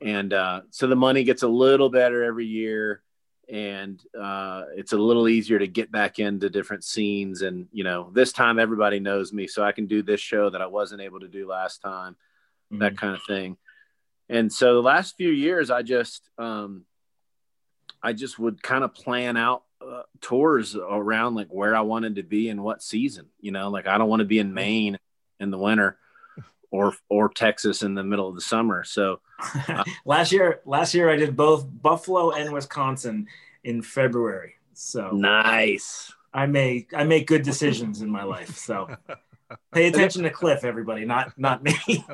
[SPEAKER 4] And uh, so the money gets a little better every year and uh, it's a little easier to get back into different scenes. And, you know, this time everybody knows me, so I can do this show that I wasn't able to do last time, that kind of thing. And so the last few years, I just, um, I just would kind of plan out uh, tours around like where I wanted to be in what season. You know, like I don't want to be in Maine in the winter or or Texas in the middle of the summer. So
[SPEAKER 2] last year, last year I did both Buffalo and Wisconsin in February. So
[SPEAKER 4] nice.
[SPEAKER 2] I make I make good decisions in my life. So pay attention to Cliff, everybody, not not me.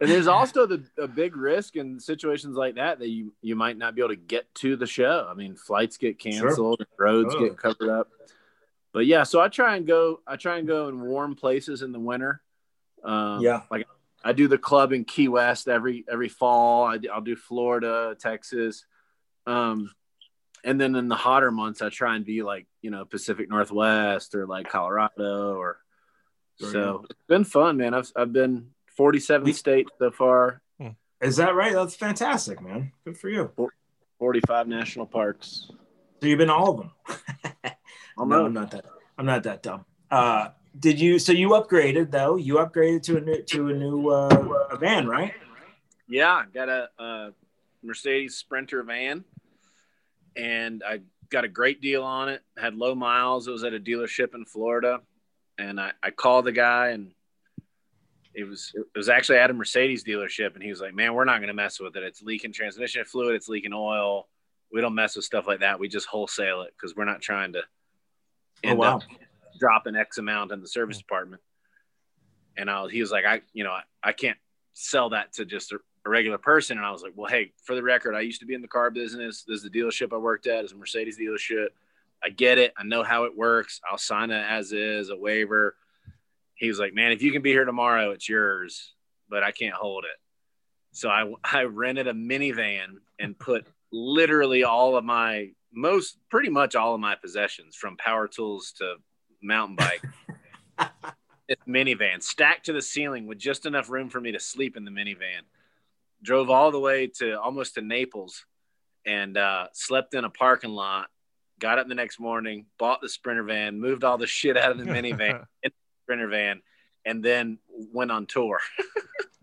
[SPEAKER 4] And there's also the a big risk in situations like that that you you might not be able to get to the show. I mean, flights get canceled, roads
[SPEAKER 2] Oh.
[SPEAKER 4] get covered up. But yeah, so I try and go. I try and go in warm places in the winter. Um,
[SPEAKER 2] Yeah.
[SPEAKER 4] like I do the club in Key West every every fall. I, will do Florida, Texas, um, and then in the hotter months, I try and be like you know Pacific Northwest or like Colorado or. So it's been fun, man. I've I've been 47
[SPEAKER 2] We-
[SPEAKER 4] states so far,
[SPEAKER 2] Is that right? That's fantastic, man. Good for you.
[SPEAKER 4] 45 national parks.
[SPEAKER 2] So you've been to all of them.
[SPEAKER 4] I'm
[SPEAKER 2] no,
[SPEAKER 4] not-
[SPEAKER 2] I'm not that. I'm not that dumb. Uh, did you? So you upgraded though. You upgraded to a new to a new uh, van, right?
[SPEAKER 4] Yeah, got a, a Mercedes Sprinter van, and I got a great deal on it. Had low miles. It was at a dealership in Florida, and I, I called the guy, and it was it was actually at a Mercedes dealership, and he was like, "Man, we're not going to mess with it. It's leaking transmission fluid. It's leaking oil. We don't mess with stuff like that. We just wholesale it because we're not trying to
[SPEAKER 2] Oh
[SPEAKER 4] end
[SPEAKER 2] wow.
[SPEAKER 4] up dropping X amount in the service mm. department." And I was, he was like, "I, you know, I, I can't sell that to just a, a regular person. And I was like, well, hey, for the record, I used to be in the car business. This is the dealership I worked at. It's a Mercedes dealership. I get it. I know how it works. I'll sign it as is, a waiver. He was like, man, if you can be here tomorrow, it's yours, but I can't hold it. So I, I rented a minivan and put literally all of my most pretty much all of my possessions from power tools to mountain bike minivan stacked to the ceiling with just enough room for me to sleep in the minivan drove all the way to almost to naples and uh, slept in a parking lot got up the next morning bought the sprinter van moved all the shit out of the minivan in the sprinter van and then went on tour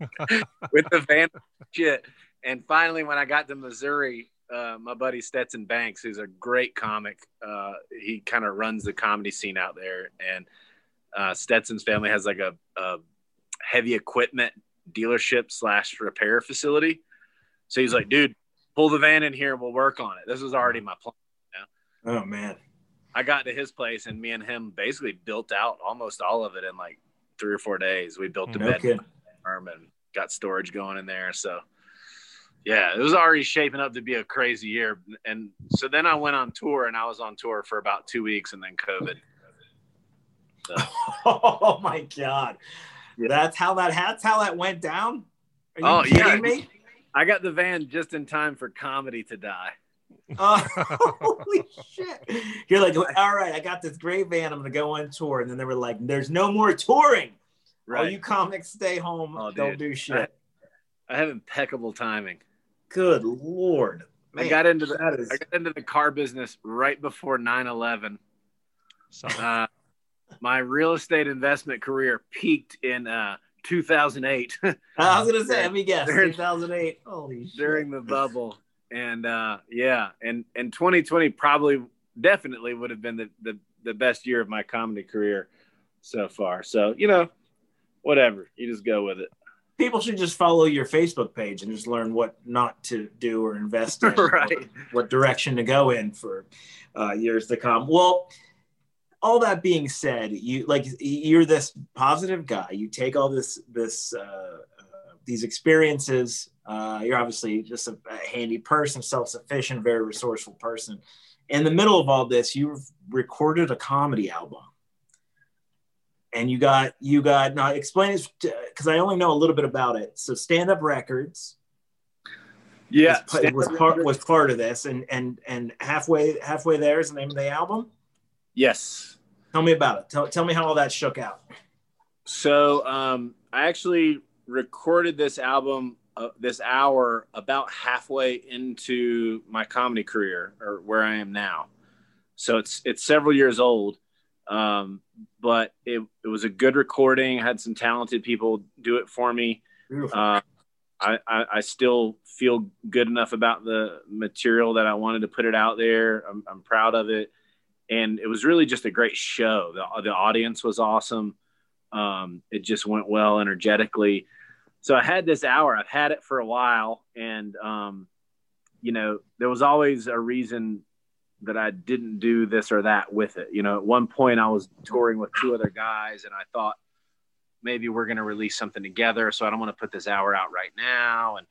[SPEAKER 4] with the van shit and finally when i got to missouri uh, my buddy Stetson Banks, who's a great comic. Uh, he kind of runs the comedy scene out there, and uh, Stetson's family has like a, a, heavy equipment dealership slash repair facility. So he's like, "Dude, pull the van in here, and we'll work on it." This was already my plan.
[SPEAKER 2] You know? Oh man!
[SPEAKER 4] I got to his place, and me and him basically built out almost all of it in like three or four days. We built the
[SPEAKER 2] No
[SPEAKER 4] bed farm and got storage going in there. So yeah, it was already shaping up to be a crazy year. And so then I went on tour and I was on tour for about two weeks and then COVID. So,
[SPEAKER 2] Oh my god,
[SPEAKER 4] Yeah.
[SPEAKER 2] that's how that that's how that went down. Are you
[SPEAKER 4] Oh,
[SPEAKER 2] kidding
[SPEAKER 4] yeah.
[SPEAKER 2] me?
[SPEAKER 4] I got the van just in time for comedy to die.
[SPEAKER 2] Uh, holy shit! You're like, all right, I got this great van. I'm gonna go on tour, and then they were like, "There's no more touring. All you comics stay home.
[SPEAKER 4] Oh,
[SPEAKER 2] don't
[SPEAKER 4] dude.
[SPEAKER 2] do shit."
[SPEAKER 4] I have impeccable timing.
[SPEAKER 2] Good lord,
[SPEAKER 4] I
[SPEAKER 2] Man,
[SPEAKER 4] got into the
[SPEAKER 2] that is
[SPEAKER 4] I got into the car business right before 9/11.
[SPEAKER 3] So,
[SPEAKER 4] Uh, my real estate investment career peaked in uh, 2008
[SPEAKER 2] I was gonna say, let me guess,
[SPEAKER 4] During-
[SPEAKER 2] 2008. Holy shit!
[SPEAKER 4] during the bubble, and uh, yeah, and and 2020 probably definitely would have been the, the the best year of my comedy career so far. So you know, whatever, you just go with it.
[SPEAKER 2] people should just follow your Facebook page and just learn what not to do or invest in,
[SPEAKER 4] Right.
[SPEAKER 2] or what direction to go in for uh, years to come. Well, all that being said, you like you're this positive guy. You take all this this uh, uh, these experiences. Uh, you're obviously just a, a handy person, self sufficient, very resourceful person. In the middle of all this, you've recorded a comedy album and you got you got now explain it because I only know a little bit about it. So stand up records
[SPEAKER 4] Yeah,
[SPEAKER 2] was, was part was part of this, and and and halfway halfway there is the name of the album.
[SPEAKER 4] yes.
[SPEAKER 2] Tell me about it. Tell, tell me how all that shook out.
[SPEAKER 4] So um, I actually recorded this album, uh, this hour, about halfway into my comedy career, or where I am now. So it's it's several years old, um, but it, it was a good recording. I had some talented people do it for me. Uh, I, I, I still feel good enough about the material that I wanted to put it out there. I'm, I'm proud of it. And it was really just a great show. The, the audience was awesome. Um, it just went well energetically. So I had this hour, I've had it for a while. And, um, you know, there was always a reason that I didn't do this or that with it. You know, at one point I was touring with two other guys and I thought, maybe we're going to release something together. So I don't want to put this hour out right now. And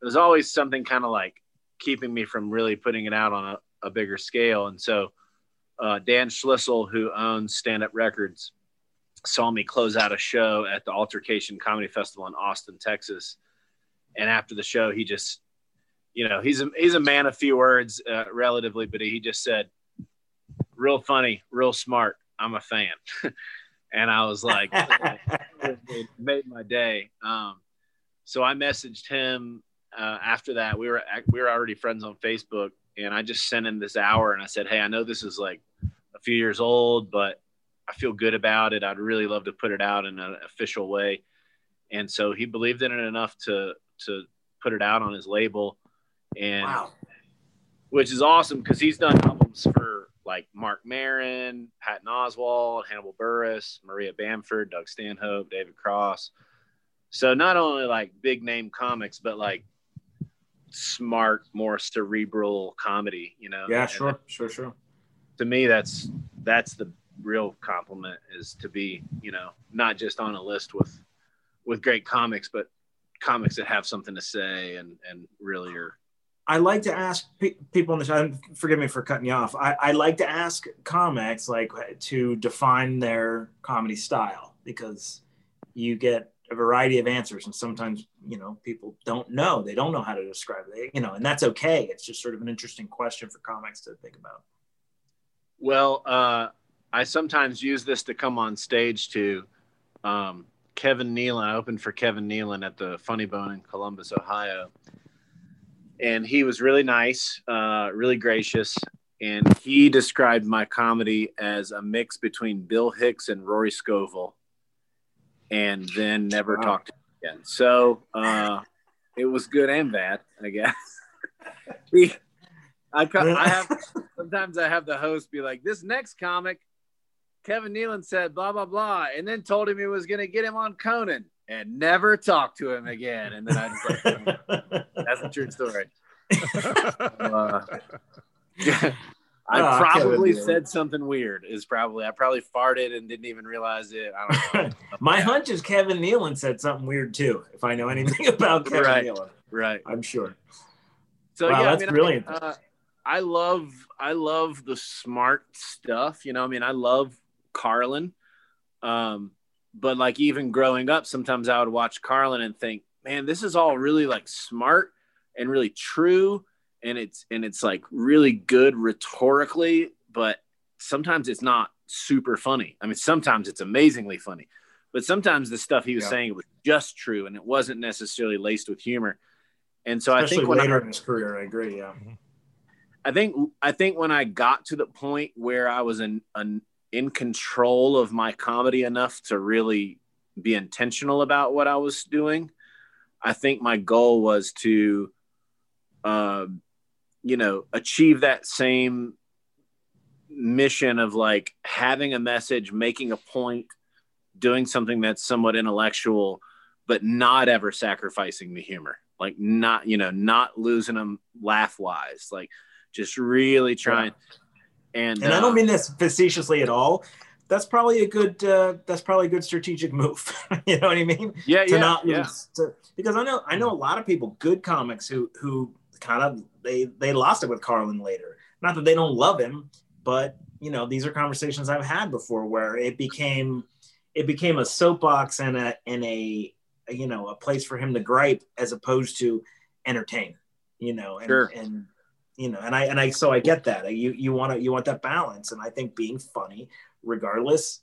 [SPEAKER 4] there's always something kind of like keeping me from really putting it out on a, a bigger scale. And so uh, Dan Schlissel, who owns Stand Up Records, saw me close out a show at the Altercation Comedy Festival in Austin, Texas. And after the show, he just, you know, he's a, he's a man of few words uh, relatively, but he just said, real funny, real smart. I'm a fan. and I was like, made my day. Um, so I messaged him uh, after that. We were we were already friends on Facebook, and I just sent him this hour, and I said, "Hey, I know this is like a few years old, but I feel good about it. I'd really love to put it out in an official way." And so he believed in it enough to to put it out on his label, and
[SPEAKER 2] wow.
[SPEAKER 4] which is awesome because he's done albums for like Marc Maron, Patton Oswalt, Hannibal Buress, Maria Bamford, Doug Stanhope, David Cross. So not only like big name comics, but like smart, more cerebral comedy, you know?
[SPEAKER 2] Yeah,
[SPEAKER 4] And
[SPEAKER 2] sure, sure, sure.
[SPEAKER 4] To me, that's that's the real compliment is to be, you know, not just on a list with with great comics, but comics that have something to say and and really are
[SPEAKER 2] I like to ask pe- people in the show. Forgive me for cutting you off. I, I like to ask comics like to define their comedy style because you get a variety of answers and sometimes you know people don't know they don't know how to describe it you know and that's okay it's just sort of an interesting question for comics to think about
[SPEAKER 4] well uh, i sometimes use this to come on stage to um, kevin nealon i opened for kevin nealon at the funny bone in columbus ohio and he was really nice uh, really gracious and he described my comedy as a mix between bill hicks and rory scovel and then never wow. talked again. So uh, it was good and bad, I guess. I, I have sometimes I have the host be like, "This next comic, Kevin Nealon said blah blah blah," and then told him he was going to get him on Conan and never talk to him again. And then I just like, "That's a true story." uh, I oh, probably said something weird. Is probably I probably farted and didn't even realize it. I don't know.
[SPEAKER 2] My hunch is Kevin Nealon said something weird too. If I know anything about Kevin
[SPEAKER 4] right.
[SPEAKER 2] Nealon,
[SPEAKER 4] right?
[SPEAKER 2] I'm sure.
[SPEAKER 4] So
[SPEAKER 2] wow,
[SPEAKER 4] yeah,
[SPEAKER 2] that's
[SPEAKER 4] I mean,
[SPEAKER 2] brilliant.
[SPEAKER 4] I, uh, I love I love the smart stuff. You know, I mean, I love Carlin. Um, but like even growing up, sometimes I would watch Carlin and think, man, this is all really like smart and really true and it's and it's like really good rhetorically, but sometimes it's not super funny. I mean, sometimes it's amazingly funny, but sometimes the stuff he was yeah. saying was just true and it wasn't necessarily laced with humor. And so
[SPEAKER 2] Especially
[SPEAKER 4] I think when
[SPEAKER 2] later
[SPEAKER 4] I,
[SPEAKER 2] in his career, I agree. Yeah.
[SPEAKER 4] I think I think when I got to the point where I was in an, in control of my comedy enough to really be intentional about what I was doing, I think my goal was to uh, you know achieve that same mission of like having a message making a point doing something that's somewhat intellectual but not ever sacrificing the humor. Like not you know not losing them laugh wise like just really trying
[SPEAKER 2] yeah. And and uh, i don't uh, mean this facetiously at all that's probably a good uh, that's probably a good strategic move you know what i mean
[SPEAKER 4] yeah
[SPEAKER 2] to
[SPEAKER 4] yeah,
[SPEAKER 2] not
[SPEAKER 4] yeah.
[SPEAKER 2] lose to, because i know i know a lot of people good comics who who kind of they they lost it with Carlin later. Not that they don't love him, but you know these are conversations I've had before where it became it became a soapbox and a and a, a you know a place for him to gripe as opposed to entertain. You know, and,
[SPEAKER 4] sure.
[SPEAKER 2] and you know, and I and I so I get that you you want to you want that balance, and I think being funny, regardless,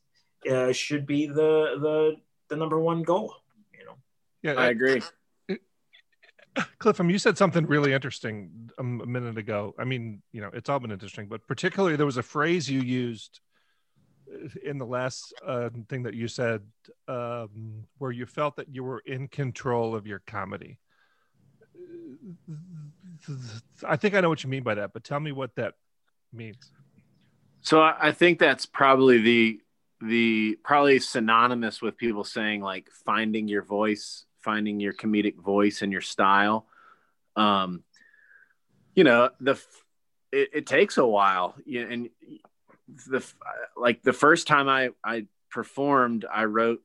[SPEAKER 2] uh, should be the the the number one goal. You know.
[SPEAKER 4] Yeah, I agree.
[SPEAKER 3] Cliff, you said something really interesting a minute ago. I mean, you know, it's all been interesting, but particularly there was a phrase you used uh, in the last uh, thing that you said um, where you felt that you were in control of your comedy. I think I know what you mean by that, but tell me what that means.
[SPEAKER 4] So I think that's probably the the probably synonymous with people saying like finding your voice finding your comedic voice and your style. Um, you know, the it, it takes a while, you and the like the first time I I performed, I wrote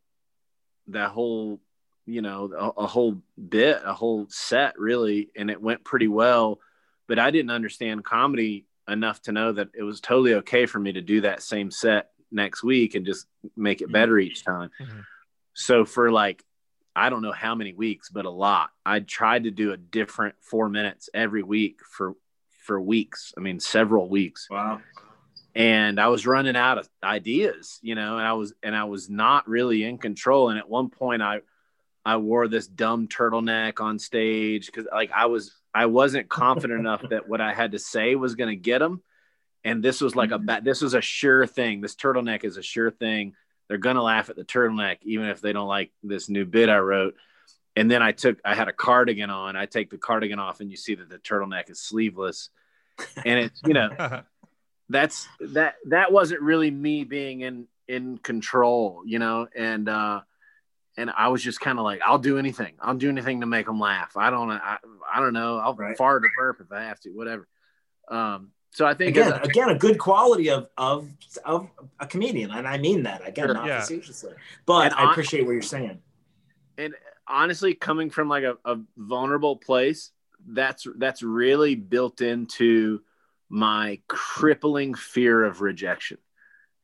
[SPEAKER 4] that whole you know a, a, whole bit a whole set really and it went pretty well but i didn't understand comedy enough to know that it was totally okay for me to do that same set next week and just make it better each time mm-hmm. so for like I don't know how many weeks, but a lot. I tried to do a different four minutes every week for for weeks. I mean, several weeks.
[SPEAKER 2] Wow.
[SPEAKER 4] And I was running out of ideas, you know, and I was and I was not really in control. And at one point, I I wore this dumb turtleneck on stage because like I was I wasn't confident enough that what I had to say was going to get them. And this was like a mm-hmm. this was a sure thing. This turtleneck is a sure thing they're gonna laugh at the turtleneck even if they don't like this new bit I wrote. And then I took I had a cardigan on. I take the cardigan off and you see that the turtleneck is sleeveless. And it's you know that's that that wasn't really me being in in control, you know, and uh and I was just kind of like, I'll do anything. I'll do anything to make them laugh. I don't, I, I don't know. I'll right. fart or burp if I have to, whatever. Um, so I think
[SPEAKER 2] again, a, again, a good quality of of of a comedian, and I mean that again, sure, not yeah. facetiously, but I appreciate what you're saying.
[SPEAKER 4] And honestly, coming from like a, a vulnerable place, that's that's really built into my crippling fear of rejection.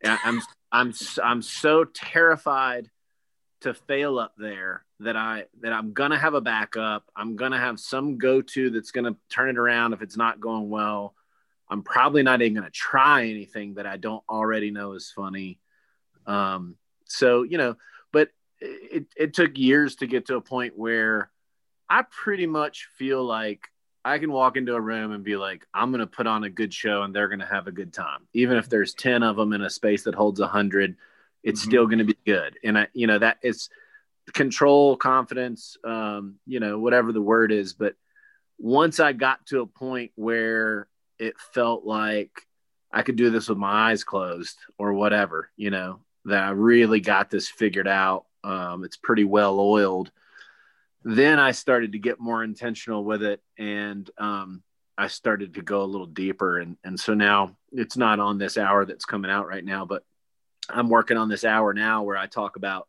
[SPEAKER 4] I'm I'm I'm so terrified to fail up there that I that I'm gonna have a backup. I'm gonna have some go-to that's gonna turn it around if it's not going well. I'm probably not even gonna try anything that I don't already know is funny. Um, so you know, but it, it took years to get to a point where I pretty much feel like I can walk into a room and be like, I'm to put on a good show and they're to have a good time. Even if there's 10 of them in a space that holds a 100, it's mm-hmm. still going to be good. And I, you know, that is control, confidence, um, you know, whatever the word is. But once I got to a point where it felt like I could do this with my eyes closed or whatever, you know, that I really got this figured out. Um, it's pretty well oiled then I started to get more intentional with it and um, I started to go a little deeper. And, and so now it's not on this hour that's coming out right now, but I'm working on this hour now where I talk about,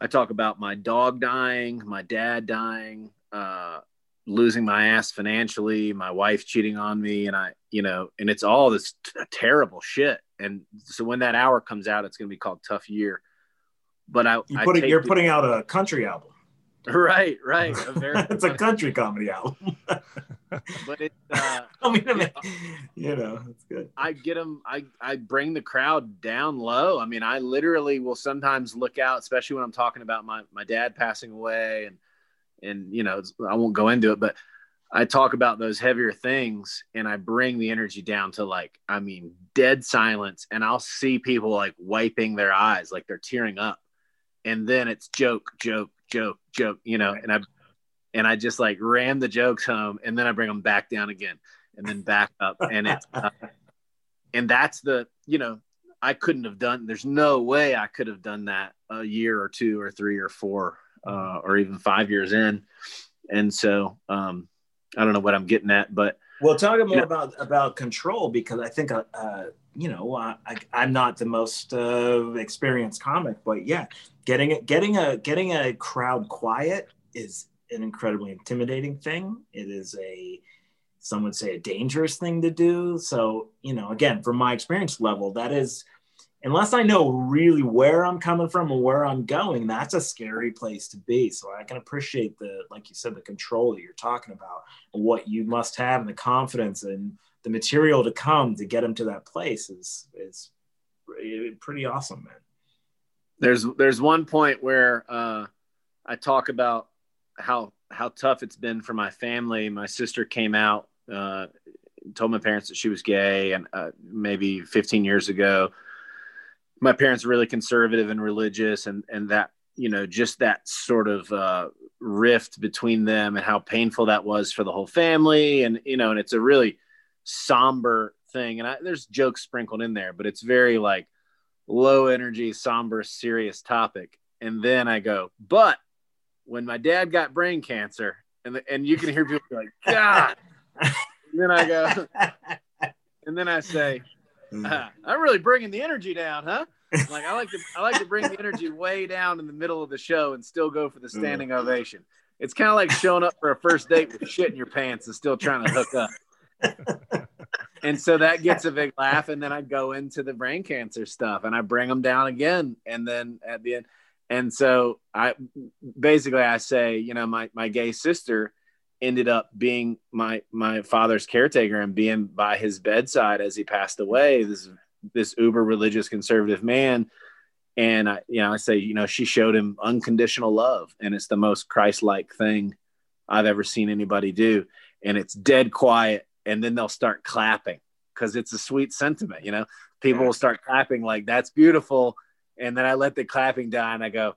[SPEAKER 4] I talk about my dog dying, my dad dying, uh, losing my ass financially, my wife cheating on me. And I, you know, and it's all this t- terrible shit. And so when that hour comes out, it's going to be called tough year. But I,
[SPEAKER 2] you put
[SPEAKER 4] I
[SPEAKER 2] you're putting out a country album.
[SPEAKER 4] Right, right. A
[SPEAKER 2] very it's a country comedy album.
[SPEAKER 4] but it, uh,
[SPEAKER 2] I mean, I mean, you know, it's good.
[SPEAKER 4] I get them. I I bring the crowd down low. I mean, I literally will sometimes look out, especially when I'm talking about my my dad passing away, and and you know, I won't go into it, but I talk about those heavier things, and I bring the energy down to like, I mean, dead silence, and I'll see people like wiping their eyes, like they're tearing up, and then it's joke, joke, joke, joke, you know, and I and I just like ram the jokes home and then I bring them back down again and then back up and it's uh, and that's the you know I couldn't have done there's no way I could have done that a year or two or three or four uh, or even five years in and so um, I don't know what I'm getting at but
[SPEAKER 2] well talk more about about control because I think uh, uh you know, I, am not the most uh, experienced comic, but yeah, getting it, getting a getting a crowd quiet is an incredibly intimidating thing. It is a some would say a dangerous thing to do. So you know, again, from my experience level, that is unless I know really where I'm coming from and where I'm going, that's a scary place to be. So I can appreciate the, like you said, the control that you're talking about, what you must have, and the confidence and the material to come to get him to that place is is pretty awesome, man.
[SPEAKER 4] There's there's one point where uh, I talk about how how tough it's been for my family. My sister came out, uh, told my parents that she was gay, and uh, maybe 15 years ago, my parents really conservative and religious, and and that you know just that sort of uh, rift between them and how painful that was for the whole family, and you know, and it's a really somber thing. And I, there's jokes sprinkled in there, but it's very like low energy, somber, serious topic. And then I go, but when my dad got brain cancer, and the, and you can hear people like, God. and then I go, and then I say, uh, I'm really bringing the energy down, huh? Like I like to I like to bring the energy way down in the middle of the show and still go for the standing ovation. It's kind of like showing up for a first date with shit in your pants and still trying to hook up and so that gets a big laugh. And then I go into the brain cancer stuff and I bring them down again. And then at the end, and so I basically I say, you know, my my gay sister ended up being my my father's caretaker and being by his bedside as he passed away. This this uber religious conservative man. And I, you know, I say, you know, she showed him unconditional love, and it's the most Christ-like thing I've ever seen anybody do. And it's dead quiet and then they'll start clapping because it's a sweet sentiment. You know, people will start clapping like that's beautiful, and then I let the clapping die, and I go,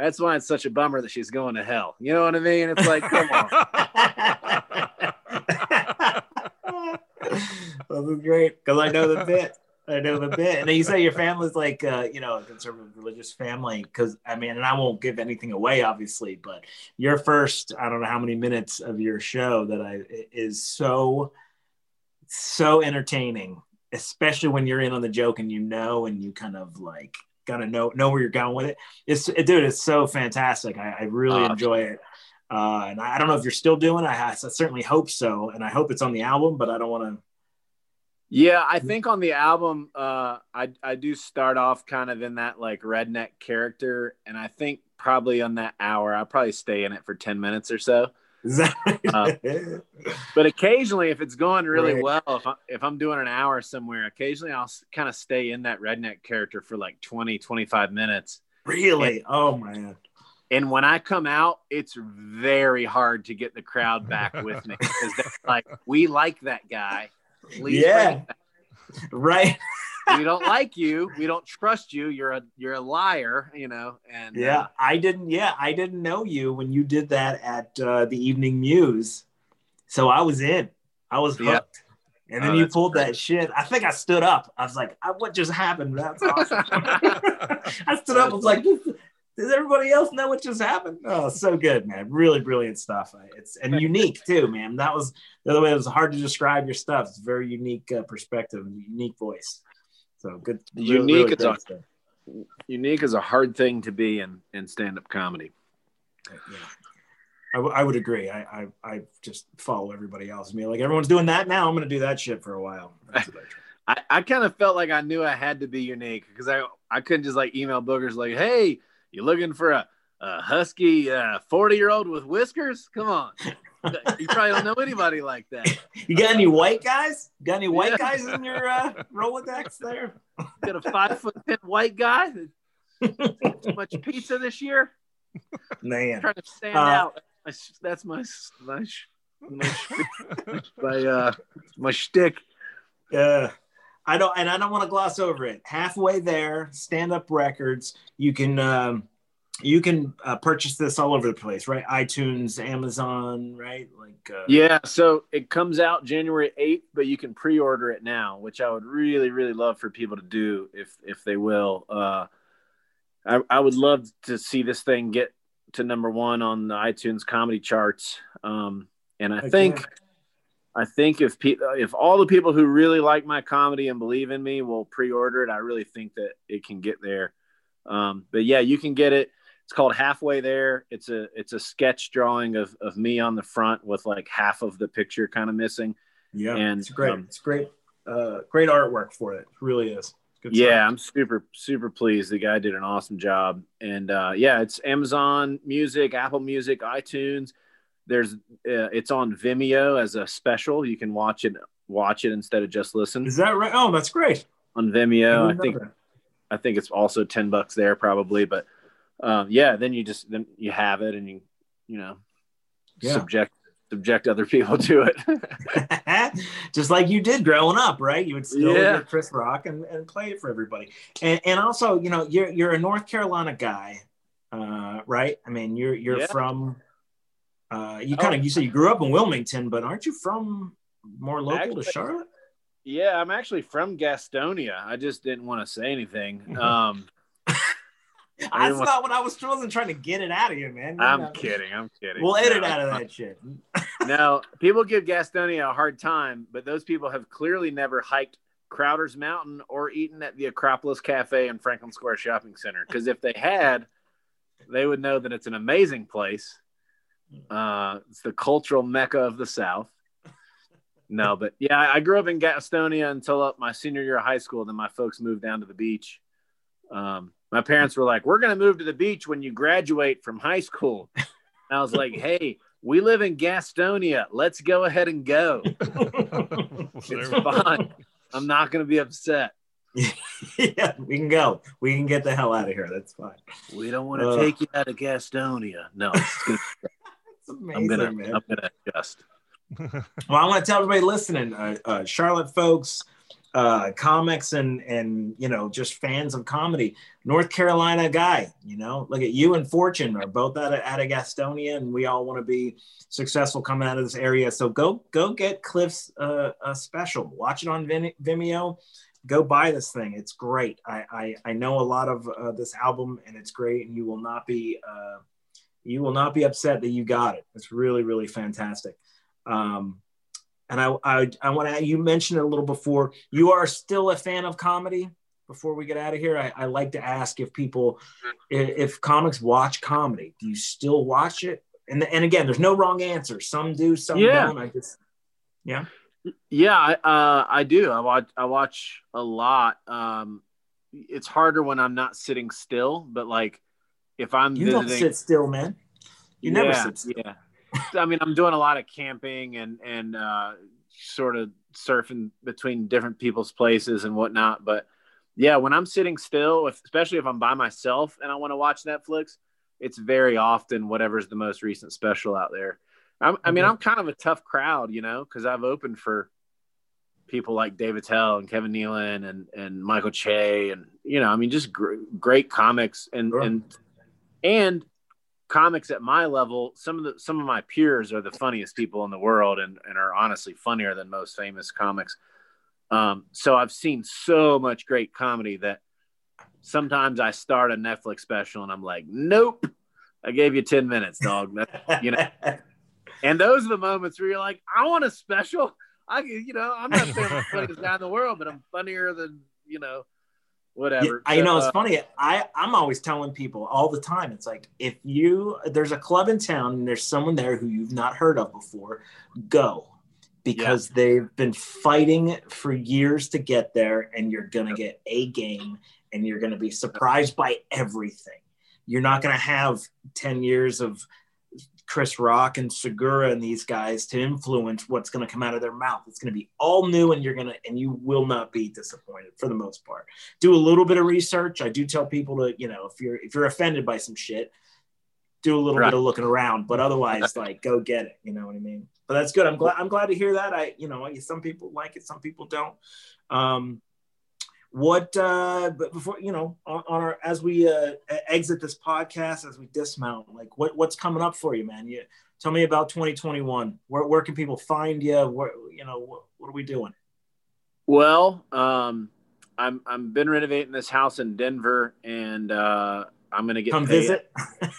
[SPEAKER 4] that's why it's such a bummer that she's going to hell. You know what I mean? It's like, come on.
[SPEAKER 2] well, that's great because I know the bit. I know the bit. And then you say your family's like, uh, you know, a conservative religious family. Because I mean, and I won't give anything away, obviously, but your first, I don't know how many minutes of your show that I is so so entertaining, especially when you're in on the joke and you know and you kind of like gotta know know where you're going with it. It's it, dude, it's so fantastic. I, I really enjoy it. Uh, and I, I, don't know if you're still doing it. I, I certainly hope so, and I hope it's on the album. But I don't want to
[SPEAKER 4] Yeah, I think on the album, uh, I I do start off kind of in that like redneck character, and I think probably on that hour, I'll probably stay in it for ten minutes or so. Uh, but occasionally, if it's going really
[SPEAKER 2] Right.
[SPEAKER 4] well, if, I, if I'm doing an hour somewhere, occasionally I'll kind of stay in that redneck character for like 20, 25 minutes.
[SPEAKER 2] really? Oh man.
[SPEAKER 4] And when I come out, it's very hard to get the crowd back with me because they're like, we like that guy. Please
[SPEAKER 2] Yeah.
[SPEAKER 4] back.
[SPEAKER 2] Right.
[SPEAKER 4] We don't like you. We don't trust you. You're a you're a liar, you know. And uh,
[SPEAKER 2] Yeah, I didn't. Yeah, I didn't know you when you did that at uh, the Evening Muse. So I was in. I was hooked. And then
[SPEAKER 4] Oh,
[SPEAKER 2] you pulled that shit. I think I stood up. I was like, I, "What just happened? That's awesome." I stood up. I was like, "Does everybody else know what just happened?" Oh, so good, man! Really brilliant stuff. It's and unique too, man. That was the other way. It was hard to describe your stuff. It's a very unique uh, perspective, unique voice. So good. really-
[SPEAKER 4] Unique
[SPEAKER 2] really
[SPEAKER 4] is a- unique is a hard thing to be in in stand up comedy.
[SPEAKER 2] Uh, yeah. I, w- I would agree. I, I I just follow everybody else. I mean, like everyone's doing that now. I'm going to do that shit for a while. I.
[SPEAKER 4] I, I kind of felt like I knew I had to be unique because I I couldn't just like email boogers like, hey, you looking for a, a husky uh, forty year old with whiskers? Come on, you probably don't know anybody like that.
[SPEAKER 2] You got any white guys? Got any white
[SPEAKER 4] Yeah.
[SPEAKER 2] guys in your uh, Rolodex there?
[SPEAKER 4] You Got a five foot ten white guy too much pizza this year,
[SPEAKER 2] Man,
[SPEAKER 4] trying to stand
[SPEAKER 2] Uh,
[SPEAKER 4] out. That's my my my, my uh my shtick.
[SPEAKER 2] uh, I don't, and I don't want to gloss over it. Halfway there, stand up records. You can um, you can uh, purchase this all over the place, right? iTunes, Amazon, right? Like uh,
[SPEAKER 4] Yeah, so it comes out January 8th, but you can pre-order it now, which I would really, really love for people to do if if they will. Uh, I, I would love to see this thing get to number one on the iTunes comedy charts. Um, and I
[SPEAKER 2] Heck
[SPEAKER 4] think. I think if pe- if all the people who really like my comedy and believe in me will pre-order it, I really think that it can get there. Um, but yeah, you can get it. It's called Halfway There. It's a it's a sketch drawing of of me on the front with like half of the picture kind of missing.
[SPEAKER 2] yeah,
[SPEAKER 4] and,
[SPEAKER 2] it's great.
[SPEAKER 4] um,
[SPEAKER 2] it's great, uh, great artwork for it. It really is. Good
[SPEAKER 4] yeah,
[SPEAKER 2] stuff.
[SPEAKER 4] I'm super super pleased. The guy did an awesome job, and uh, yeah, it's Amazon Music, Apple Music, iTunes. There's uh, it's on Vimeo as a special. You can watch it watch it instead of just listen
[SPEAKER 2] Is that right? Oh, that's great.
[SPEAKER 4] on Vimeo. I
[SPEAKER 2] didn't
[SPEAKER 4] think. I think it's also ten bucks there probably, but um, yeah, then you just then you have it and you you know
[SPEAKER 2] Yeah.
[SPEAKER 4] subject subject other people to it.
[SPEAKER 2] just like you did growing up, right? You would still
[SPEAKER 4] Yeah.
[SPEAKER 2] Chris Rock and, and play it for everybody. And, and also, you know, you're you're a North Carolina guy, uh, right? I mean, you're you're
[SPEAKER 4] Yeah.
[SPEAKER 2] from. Uh, you kind
[SPEAKER 4] Oh.
[SPEAKER 2] of you said you grew up in Wilmington, but aren't you from more local
[SPEAKER 4] Actually-
[SPEAKER 2] to Charlotte?
[SPEAKER 4] yeah, I'm actually from Gastonia. I just didn't want to say anything. Um,
[SPEAKER 2] That's
[SPEAKER 4] didn't want-
[SPEAKER 2] not what I was. I trying to get it out of you, man. You
[SPEAKER 4] I'm kidding. I'm kidding.
[SPEAKER 2] We'll edit
[SPEAKER 4] No,
[SPEAKER 2] out of that shit.
[SPEAKER 4] Now, people give Gastonia a hard time, but those people have clearly never hiked Crowder's Mountain or eaten at the Acropolis Cafe in Franklin Square Shopping Center. Because if they had, they would know that it's an amazing place. Uh, it's the cultural mecca of the South. No, but yeah, I I grew up in Gastonia until uh, my senior year of high school. Then my folks moved down to the beach. Um, my parents were like, "We're going to move to the beach when you graduate from high school." And I was like, "Hey, we live in Gastonia. Let's go ahead and go. It's fine. I'm not going to be upset.
[SPEAKER 2] yeah, we can go. We can get the hell out of here. That's fine.
[SPEAKER 4] We don't want to
[SPEAKER 2] Ugh.
[SPEAKER 4] take you out of Gastonia. No, it's
[SPEAKER 2] amazing,
[SPEAKER 4] I'm gonna
[SPEAKER 2] man.
[SPEAKER 4] I'm gonna adjust.
[SPEAKER 2] Well, I want to tell everybody listening, uh, uh, Charlotte folks, uh, comics, and and you know just fans of comedy. North Carolina guy, you know, look at you and Fortune are both out of, out of Gastonia, and we all want to be successful coming out of this area. So go go get Cliff's uh, uh, special. Watch it on Vimeo. Go buy this thing. It's great. I I, I know a lot of uh, this album, and it's great. And you will not be uh, you will not be upset that you got it. It's really really fantastic. Um, and I, I, I want to, you mentioned it a little before, you are still a fan of comedy before we get out of here. I, I like to ask if people, if, comics watch comedy, do you still watch it? And, and again, there's no wrong answer. Some do, some
[SPEAKER 4] Yeah.
[SPEAKER 2] don't. I just, yeah.
[SPEAKER 4] Yeah, I, uh, I do. I watch. I watch a lot. Um, it's harder when I'm not sitting still, but like if I'm
[SPEAKER 2] You
[SPEAKER 4] visiting,
[SPEAKER 2] don't sit still, man. You never
[SPEAKER 4] Yeah,
[SPEAKER 2] sit still.
[SPEAKER 4] Yeah. I mean, I'm doing a lot of camping and and uh, sort of surfing between different people's places and whatnot. But yeah, when I'm sitting still, if, especially if I'm by myself and I want to watch Netflix, it's very often whatever's the most recent special out there. I'm, I mean. I'm kind of a tough crowd, you know, because I've opened for people like Dave Attell and Kevin Nealon and and Michael Che and you know, I mean, just gr- great comics and
[SPEAKER 2] Sure.
[SPEAKER 4] and and comics at my level. Some of the some of my peers are the funniest people in the world and and are honestly funnier than most famous comics. Um, so I've seen so much great comedy that sometimes I start a Netflix special and I'm like, nope. I gave you 10 minutes, dog. That, you know, and those are the moments where you're like, I want a special. I, you know, I'm not saying I'm the funniest guy in the world, but I'm funnier than, you know, whatever.
[SPEAKER 2] Yeah, I know it's
[SPEAKER 4] uh,
[SPEAKER 2] funny. I I'm always telling people all the time. It's like if you there's a club in town and there's someone there who you've not heard of before, go because they've been fighting for years to get there, and you're gonna get a game, and you're gonna be surprised by everything. You're not gonna have ten years of Chris Rock and Segura and these guys to influence what's going to come out of their mouth. It's going to be all new, and you're gonna and you will not be disappointed for the most part do a little bit of research. I do tell people to, you know, if you're if you're offended by some shit, do a little
[SPEAKER 4] Right.
[SPEAKER 2] bit of looking around. But otherwise, like, go get it. You know what I mean? But that's good. I'm glad. I'm glad to hear that. I, you know, some people like it, some people don't. Um, what? Uh, but before you know, on, on our as we uh, exit this podcast, as we dismount, like, what what's coming up for you, man? You tell me about 2021. Where where can people find you? Where you know what, what are we doing?
[SPEAKER 4] Well, um, I'm I'm been renovating this house in Denver, and uh, I'm gonna get
[SPEAKER 2] Come
[SPEAKER 4] paid.
[SPEAKER 2] visit.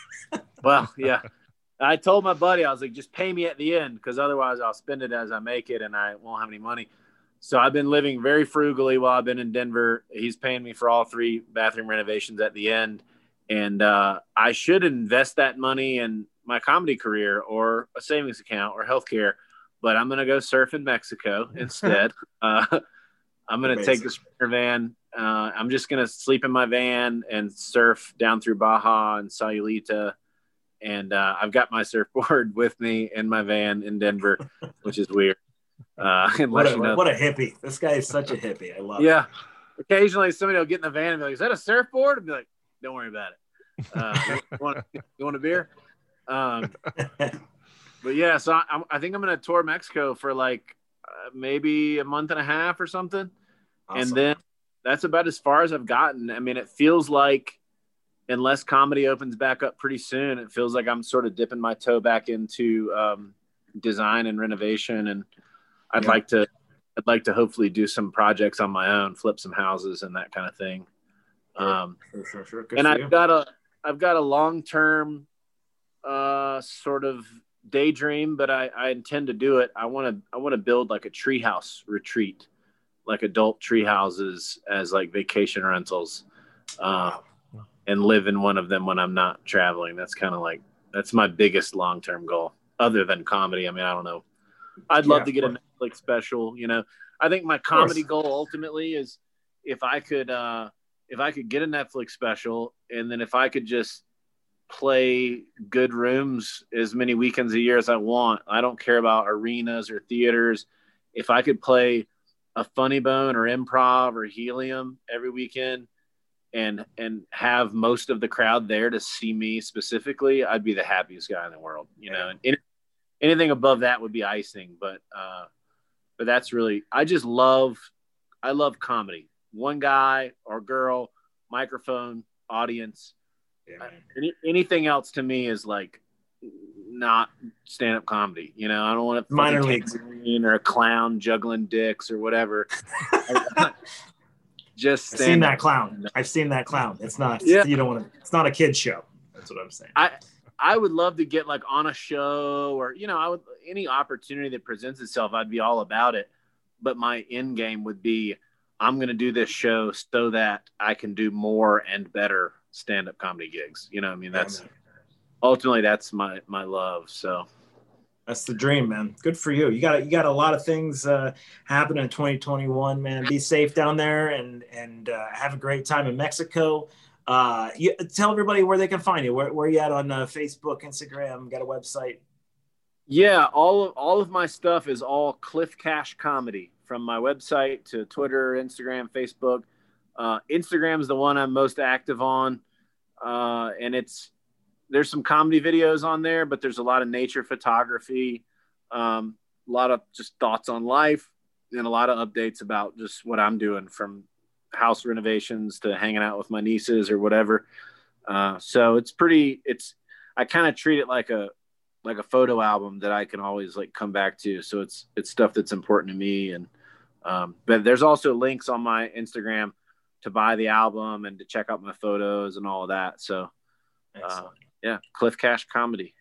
[SPEAKER 4] Well, yeah. I told my buddy, I was like, just pay me at the end because otherwise I'll spend it as I make it and I won't have any money. So I've been living very frugally while I've been in Denver. He's paying me for all three bathroom renovations at the end. And uh, I should invest that money in my comedy career or a savings account or healthcare, but I'm going to go surf in Mexico instead. uh, I'm going to take the sprinter van. Uh, I'm just going to sleep in my van and surf down through Baja and Sayulita and uh, I've got my surfboard with me in my van in Denver, which is weird. Uh,
[SPEAKER 2] What a,
[SPEAKER 4] you know,
[SPEAKER 2] what a hippie. This guy is such a hippie. I love it.
[SPEAKER 4] yeah. Occasionally, somebody will get in the van and be like, "Is that a surfboard?" And be like, "Don't worry about it. Uh, you, want, you want a beer?" Um, but yeah, so I, I'm- think I'm going to tour Mexico for like uh, maybe a month and a half or something, and then that's about as far as I've gotten. I mean, it feels like unless comedy opens back up pretty soon, it feels like I'm sort of dipping my toe back into um, design and renovation, and I'd
[SPEAKER 2] Yeah.
[SPEAKER 4] like to, I'd like to hopefully do some projects on my own, flip some houses and that kind of thing. Um,
[SPEAKER 2] Sure, sure, sure.
[SPEAKER 4] And I've
[SPEAKER 2] you.
[SPEAKER 4] got a, I've got a long term, uh, sort of daydream, but I, I intend to do it. I want to, I want to build like a treehouse retreat, like adult tree houses as like vacation rentals. Uh, and live in one of them when I'm not traveling. That's kind of like that's my biggest long term goal, other than comedy. I mean, I don't know. I'd love
[SPEAKER 2] Yeah,
[SPEAKER 4] to get a Netflix special. You know, I think my comedy goal ultimately is if I could uh, if I could get a Netflix special, and then if I could just play good rooms as many weekends a year as I want. I don't care about arenas or theaters. If I could play a funny bone or improv or helium every weekend and and have most of the crowd there to see me specifically, I'd be the happiest guy in the world. You know, and anything above that would be icing. But uh, but that's really I just love I love comedy. One guy or girl, microphone, audience.
[SPEAKER 2] Yeah, man.
[SPEAKER 4] Any, anything else to me is like not stand up comedy. You know, I don't want to
[SPEAKER 2] Minor leagues.
[SPEAKER 4] or a clown juggling dicks or whatever. Just
[SPEAKER 2] I've seen that clown. I've seen that clown. It's not.
[SPEAKER 4] Yeah.
[SPEAKER 2] You don't want to. It's not a kid show. That's what I'm saying.
[SPEAKER 4] I I would love to get like on a show or you know I would any opportunity that presents itself I'd be all about it. But my end game would be I'm going to do this show so that I can do more and better stand up comedy gigs. You know, I mean that's ultimately that's my my love. So
[SPEAKER 2] That's the dream, man. Good for you. You got you got a lot of things uh, happening in 2021, man. Be safe down there and and uh, have a great time in Mexico. Uh, you, tell everybody where they can find you. Where, where you at on uh, Facebook, Instagram? Got a website?
[SPEAKER 4] Yeah, all of all of my stuff is all Cliff Cash comedy from my website to Twitter, Instagram, Facebook. Uh, Instagram is the one I'm most active on, uh, and it's there's some comedy videos on there, but there's a lot of nature photography, um, a lot of just thoughts on life, and a lot of updates about just what I'm doing from house renovations to hanging out with my nieces or whatever. Uh, so it's pretty. It's I kind of treat it like a like a photo album that I can always like come back to. So it's it's stuff that's important to me. And um, but there's also links on my Instagram to buy the album and to check out my photos and all of that. So uh, yeah, Cliff Cash comedy.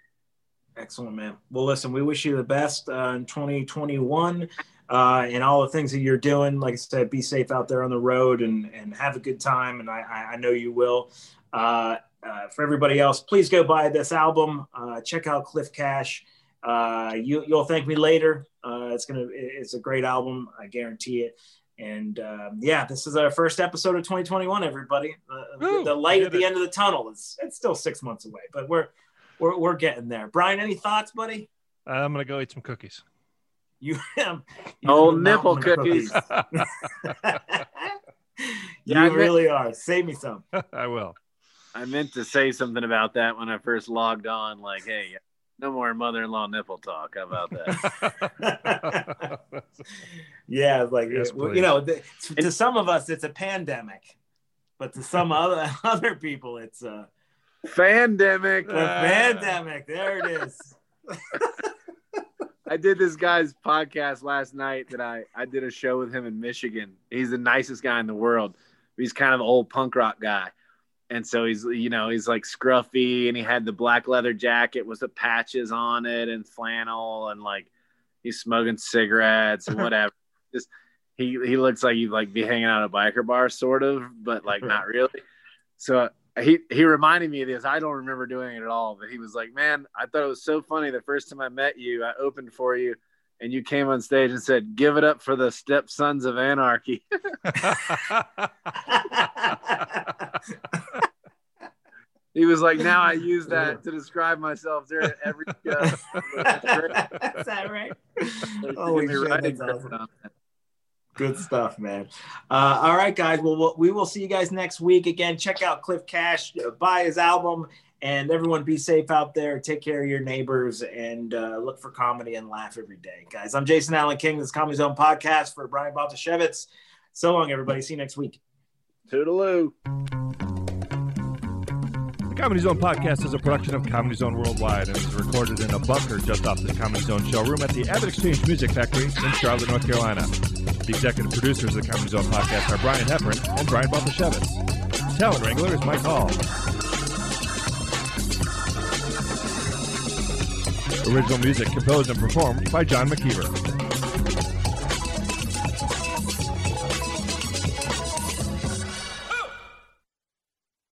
[SPEAKER 2] Excellent, man. Well, listen, we wish you the best uh, in 2021 uh, and all the things that you're doing. Like I said, be safe out there on the road and, and have a good time. And I, I know you will. Uh, uh, for everybody else, please go buy this album. Uh, check out Cliff Cash. Uh, you, you'll thank me later. Uh, it's gonna, it's a great album. I guarantee it. And um, yeah, this is our first episode of 2021. Everybody, uh, the light at the it. end of the tunnel. It's it's still six months away, but we're we're we're getting there. Brian, any thoughts, buddy?
[SPEAKER 3] I'm gonna go eat some cookies.
[SPEAKER 2] You have
[SPEAKER 4] oh nipple cookies.
[SPEAKER 2] cookies. you yeah, really are. Save me some.
[SPEAKER 3] I will.
[SPEAKER 4] I meant to say something about that when I first logged on. Like, hey, no more mother-in-law nipple talk. How about
[SPEAKER 2] that? yeah, like yes, you know, the, to some of us it's a pandemic, but to some other other people it's a
[SPEAKER 4] pandemic.
[SPEAKER 2] A pandemic. There it is.
[SPEAKER 4] I did this guy's podcast last night that I I did a show with him in Michigan. He's the nicest guy in the world. He's kind of an old punk rock guy and so he's you know he's like scruffy and he had the black leather jacket with the patches on it and flannel and like he's smoking cigarettes and whatever just he he looks like he'd like be hanging out at a biker bar sort of but like not really so he he reminded me of this i don't remember doing it at all but he was like man i thought it was so funny the first time i met you i opened for you and you came on stage and said, "Give it up for the stepsons of anarchy." he was like, "Now I use that to describe myself during every show." Is
[SPEAKER 2] that right? Holy shit, that's awesome. Good stuff, man. Uh, all right, guys. Well, we will see you guys next week. Again, check out Cliff Cash, buy his album, and everyone be safe out there. Take care of your neighbors and uh, look for comedy and laugh every day, guys. I'm Jason Allen King. This is Comedy Zone podcast for Brian Baltashevitz. So long, everybody. See you next week.
[SPEAKER 4] Toodaloo.
[SPEAKER 3] The Comedy Zone podcast is a production of Comedy Zone Worldwide and is recorded in a bunker just off the Comedy Zone showroom at the AvidXchange Music Factory in Charlotte, North Carolina. The executive producers of the Comedy Zone podcast are Brian Heffron and Brian Baltashevitz. Talent Wrangler is Mike Hall. Original music composed and performed by John McKeever.